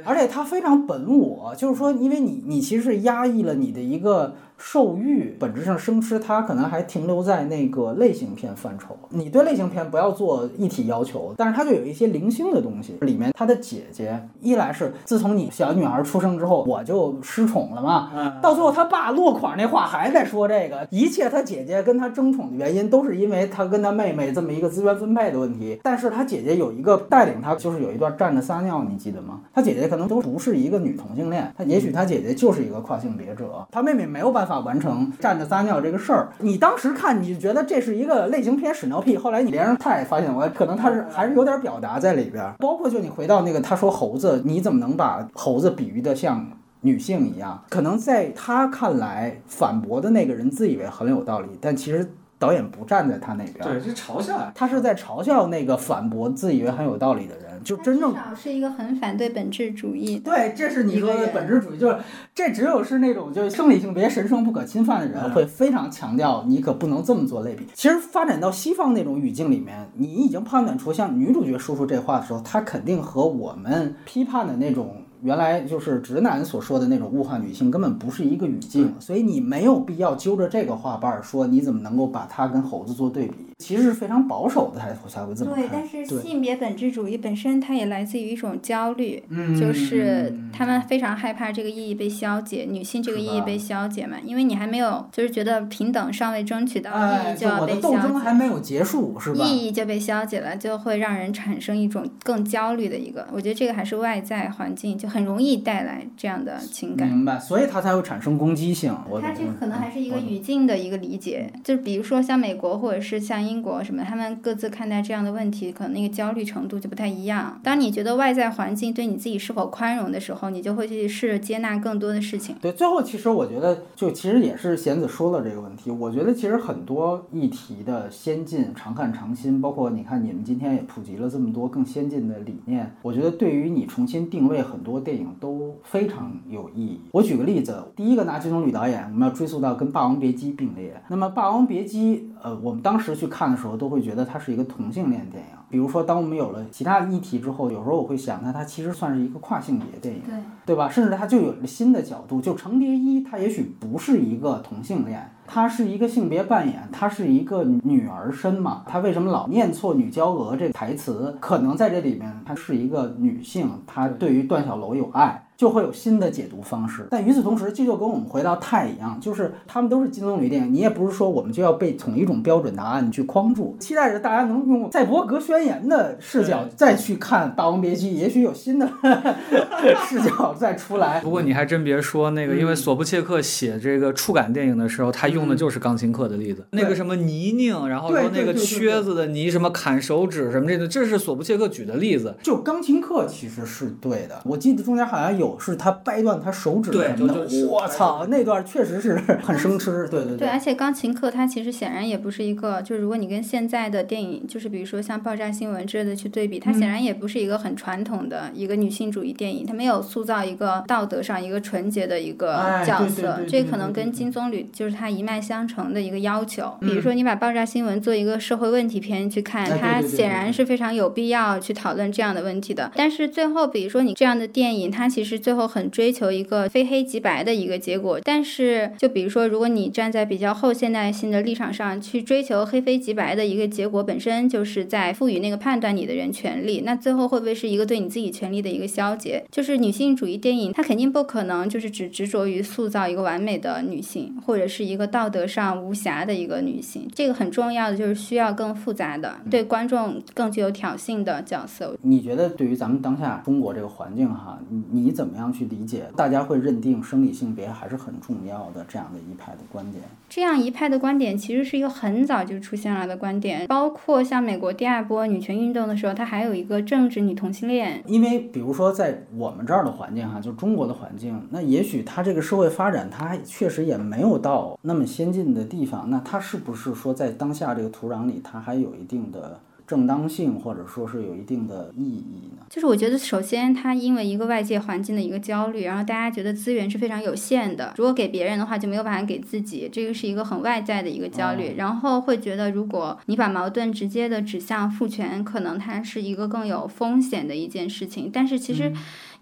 而且他非常本我，就是说，因为你你其实是压抑了你的一个兽欲本质上生吃，它可能还停留在那个类型片范畴。你对类型片不要做一体要求，但是它就有一些零星的东西。里面她的姐姐，一来是自从你小女儿出生之后，我就失宠了嘛。到最后他爸落款那话还在说这个，一切他姐姐跟他争宠的原因都是因为他跟他妹妹这么一个资源分配的问题。但是他姐姐有一个带领他，就是有一段站着撒尿，你记得吗？他姐姐可能都不是一个女同性恋，他也许他姐姐就是一个跨性别者，他妹妹没有办法法完成站着撒尿这个事儿。你当时看你就觉得这是一个类型片屎尿屁，后来你连上菜发现，我可能他是还是有点表达在里边。包括就你回到那个他说猴子，你怎么能把猴子比喻的像？女性一样，可能在他看来，反驳的那个人自以为很有道理，但其实导演不站在他那边。对，是嘲笑呀。他是在嘲笑那个反驳自以为很有道理的人，就真正是一个很反对本质主义。对，这是你说的本质主义，就是这只有是那种就是生理性别神圣不可侵犯的人会非常强调，你可不能这么做类比。其实发展到西方那种语境里面，你已经判断出，像女主角说出这话的时候，她肯定和我们批判的那种。原来就是直男所说的那种物化女性，根本不是一个语境，所以你没有必要揪着这个话瓣儿说，你怎么能够把它跟猴子做对比？其实是非常保守的才才会这么对，但是性别本质主义本身它也来自于一种焦虑，就是他们非常害怕这个意义被消解，女性这个意义被消解嘛，因为你还没有就是觉得平等尚未争取到意义就要被消解，斗争还没有结束是吧？意义就被消解了，就会让人产生一种更焦虑的一个，我觉得这个还是外在环境就。很容易带来这样的情感，明白，所以它才会产生攻击性。它这个可能还是一个语境的一个理解，就是比如说像美国或者是像英国什么，他们各自看待这样的问题，可能那个焦虑程度就不太一样。当你觉得外在环境对你自己是否宽容的时候，你就会去试着接纳更多的事情。对，最后其实我觉得，就其实也是贤子说了这个问题。我觉得其实很多议题的先进、常看常新，包括你看你们今天也普及了这么多更先进的理念，我觉得对于你重新定位很多。电影都非常有意义。我举个例子，第一个拿金棕榈导演，我们要追溯到跟《霸王别姬》并列。那么《霸王别姬》，呃，我们当时去看的时候，都会觉得它是一个同性恋电影。比如说，当我们有了其他议题之后，有时候我会想，那它其实算是一个跨性别电影，对对吧？甚至它就有了新的角度，就程蝶衣，他也许不是一个同性恋，他是一个性别扮演，他是一个女儿身嘛。他为什么老念错“女娇娥”这个台词？可能在这里面，她是一个女性，她对于段小楼有爱。就会有新的解读方式，但与此同时，这就跟我们回到泰一样，就是他们都是金棕榈电影，你也不是说我们就要被统一种标准答案去框住，期待着大家能用赛博格宣言的视角再去看《霸王别姬》，也许有新的 视角再出来。不过你还真别说，那个因为索布切克写这个触感电影的时候，他用的就是钢琴课的例子，那个什么泥泞，然后说那个靴子的泥，什么砍手指什么这个，这是索布切克举的例子。就钢琴课其实是对的，我记得中间好像有。是他掰断他手指什么的，我操，那段确实是很生吃，对对对。而且钢琴课它其实显然也不是一个，就是如果你跟现在的电影，就是比如说像爆炸新闻之类的去对比，它显然也不是一个很传统的一个女性主义电影，它没有塑造一个道德上一个纯洁的一个角色，这可能跟金棕榈就是它一脉相承的一个要求。比如说你把爆炸新闻做一个社会问题片去看，它显然是非常有必要去讨论这样的问题的。但是最后，比如说你这样的电影，它其实。最后很追求一个非黑即白的一个结果，但是就比如说，如果你站在比较后现代性的立场上去追求黑非即白的一个结果，本身就是在赋予那个判断你的人权利，那最后会不会是一个对你自己权利的一个消解？就是女性主义电影，它肯定不可能就是只执着于塑造一个完美的女性，或者是一个道德上无瑕的一个女性。这个很重要的就是需要更复杂的，对观众更具有挑衅的角色。你觉得对于咱们当下中国这个环境哈，你你怎？怎么样去理解？大家会认定生理性别还是很重要的这样的一派的观点。这样一派的观点其实是一个很早就出现了的观点，包括像美国第二波女权运动的时候，它还有一个政治女同性恋。因为比如说在我们这儿的环境哈，就中国的环境，那也许它这个社会发展，它确实也没有到那么先进的地方。那它是不是说在当下这个土壤里，它还有一定的？正当性，或者说是有一定的意义呢？就是我觉得，首先它因为一个外界环境的一个焦虑，然后大家觉得资源是非常有限的，如果给别人的话就没有办法给自己，这个是一个很外在的一个焦虑。然后会觉得，如果你把矛盾直接的指向父权，可能它是一个更有风险的一件事情。但是其实。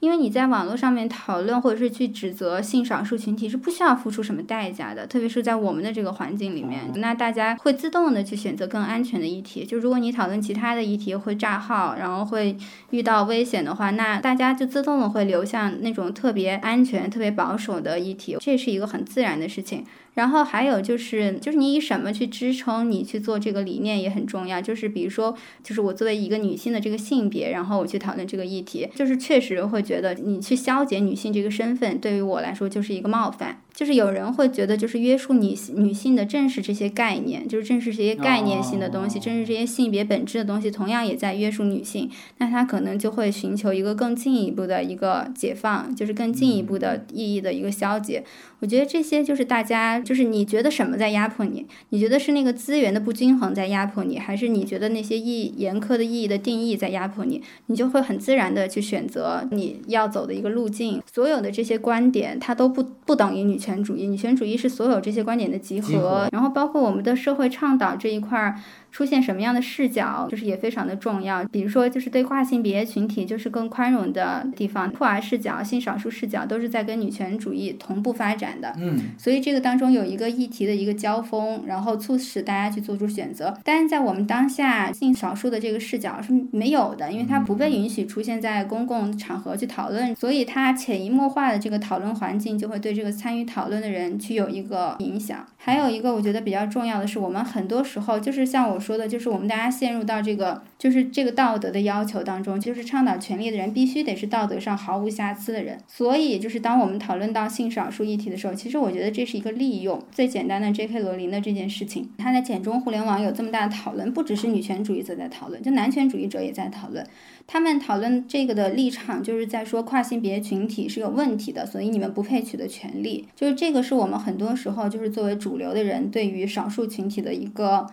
因为你在网络上面讨论或者是去指责性少数群体是不需要付出什么代价的，特别是在我们的这个环境里面，那大家会自动的去选择更安全的议题。就如果你讨论其他的议题会炸号，然后会遇到危险的话，那大家就自动的会流向那种特别安全、特别保守的议题，这是一个很自然的事情。然后还有就是，就是你以什么去支撑你去做这个理念也很重要。就是比如说，就是我作为一个女性的这个性别，然后我去讨论这个议题，就是确实会觉得你去消解女性这个身份，对于我来说就是一个冒犯。就是有人会觉得，就是约束女女性的正是这些概念，就是正是这些概念性的东西，正是这些性别本质的东西，同样也在约束女性。那她可能就会寻求一个更进一步的一个解放，就是更进一步的意义的一个消解。我觉得这些就是大家，就是你觉得什么在压迫你？你觉得是那个资源的不均衡在压迫你，还是你觉得那些意严苛的意义的定义在压迫你？你就会很自然的去选择你要走的一个路径。所有的这些观点，它都不不等于女权主义。女权主义是所有这些观点的集合，然后包括我们的社会倡导这一块儿。出现什么样的视角，就是也非常的重要。比如说，就是对跨性别群体，就是更宽容的地方，酷儿视角、性少数视角，都是在跟女权主义同步发展的。嗯，所以这个当中有一个议题的一个交锋，然后促使大家去做出选择。但是在我们当下，性少数的这个视角是没有的，因为它不被允许出现在公共场合去讨论，所以它潜移默化的这个讨论环境就会对这个参与讨论的人去有一个影响。还有一个我觉得比较重要的是，我们很多时候就是像我说的，就是我们大家陷入到这个就是这个道德的要求当中，就是倡导权利的人必须得是道德上毫无瑕疵的人。所以就是当我们讨论到性少数议题的时候，其实我觉得这是一个利用最简单的 J.K. 罗琳的这件事情，他在简中互联网有这么大的讨论，不只是女权主义者在讨论，就男权主义者也在讨论。他们讨论这个的立场，就是在说跨性别群体是有问题的，所以你们不配取得权利。就是这个是我们很多时候就是作为主流的人对于少数群体的一个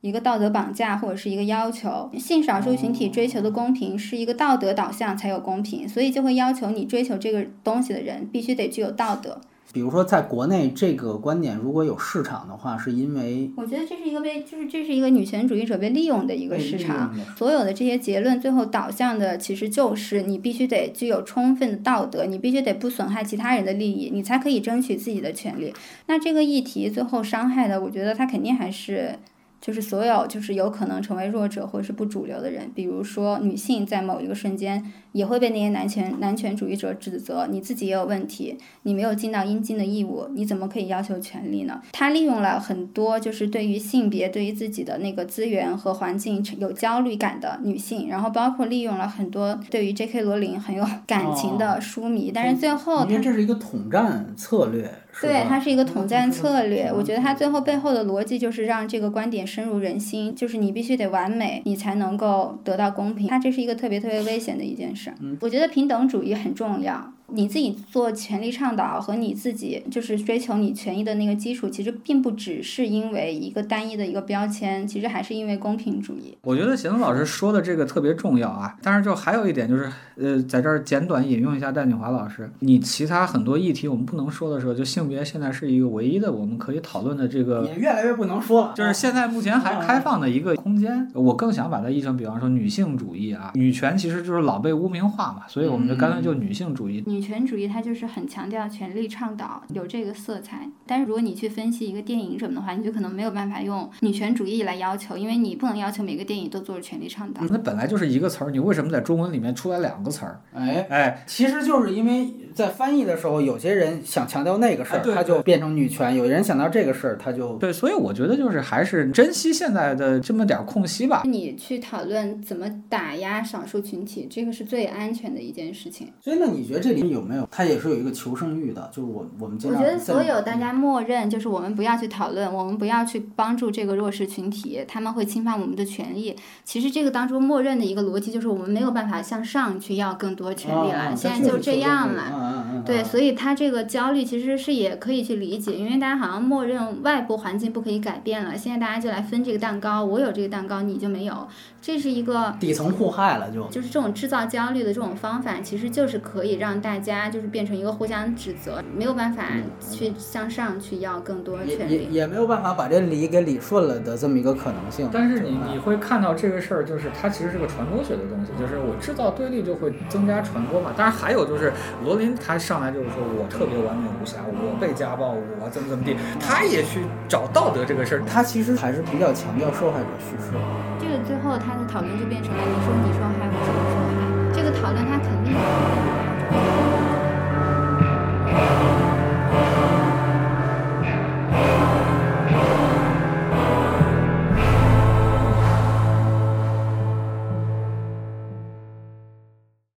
一个道德绑架或者是一个要求。性少数群体追求的公平是一个道德导向才有公平，所以就会要求你追求这个东西的人必须得具有道德。比如说，在国内这个观点如果有市场的话，是因为我觉得这是一个被，就是这是一个女权主义者被利用的一个市场。所有的这些结论最后导向的，其实就是你必须得具有充分的道德，你必须得不损害其他人的利益，你才可以争取自己的权利。那这个议题最后伤害的，我觉得它肯定还是。就是所有就是有可能成为弱者或者是不主流的人，比如说女性在某一个瞬间也会被那些男权男权主义者指责，你自己也有问题，你没有尽到应尽的义务，你怎么可以要求权利呢？他利用了很多就是对于性别对于自己的那个资源和环境有焦虑感的女性，然后包括利用了很多对于 J.K. 罗琳很有感情的书迷，但是最后因为这是一个统战策略。对，它是一个统战策略。我觉得它最后背后的逻辑就是让这个观点深入人心，就是你必须得完美，你才能够得到公平。它这是一个特别特别危险的一件事。我觉得平等主义很重要。你自己做权力倡导和你自己就是追求你权益的那个基础，其实并不只是因为一个单一的一个标签，其实还是因为公平主义。我觉得贤东老师说的这个特别重要啊，但是就还有一点就是，呃，在这儿简短引用一下戴锦华老师，你其他很多议题我们不能说的时候，就性别现在是一个唯一的我们可以讨论的这个，也越来越不能说了，就是现在目前还开放的一个空间。我更想把它译成，比方说女性主义啊，女权其实就是老被污名化嘛，所以我们就干脆就女性主义。女权主义它就是。很强调权力倡导，有这个色彩。但是如果你去分析一个电影什么的话，你就可能没有办法用女权主义来要求，因为你不能要求每个电影都做着权力倡导。那本来就是一个词儿，你为什么在中文里面出来两个词儿？哎哎，其实就是因为在翻译的时候，有些人想强调那个事儿，他就变成女权；有人想到这个事儿，他就对。所以我觉得就是还是珍惜现在的这么点儿空隙吧。你去讨论怎么打压少数群体，这个是最安全的一件事情。所以那你觉得这里有没有？他也是有一个求生欲的。就是我，我们我觉得所有大家默认，就是我们不要去讨论，我们不要去帮助这个弱势群体，他们会侵犯我们的权利。其实这个当中默认的一个逻辑就是，我们没有办法向上去要更多权利了。现在就这样了，对，所以他这个焦虑其实是也可以去理解，因为大家好像默认外部环境不可以改变了，现在大家就来分这个蛋糕，我有这个蛋糕，你就没有，这是一个底层互害了就。就是这种制造焦虑的这种方法，其实就是可以让大家就是变成一个互相指责，没有办法去向上去要更多也也权利。也没有办法把这理给理顺了的这么一个可能性。但是你你会看到这个事儿，就是它其实是个传播学的东西，就是我制造对立就会增加传播嘛。当然还有就是罗琳他上来就是说我特别完美无瑕，我被家暴，我怎么怎么地，他也去找道德这个事儿。他其实还是比较强调受害者叙事。这最后他的讨论就变成了你说你受害，我说我受害，这个讨论他肯定。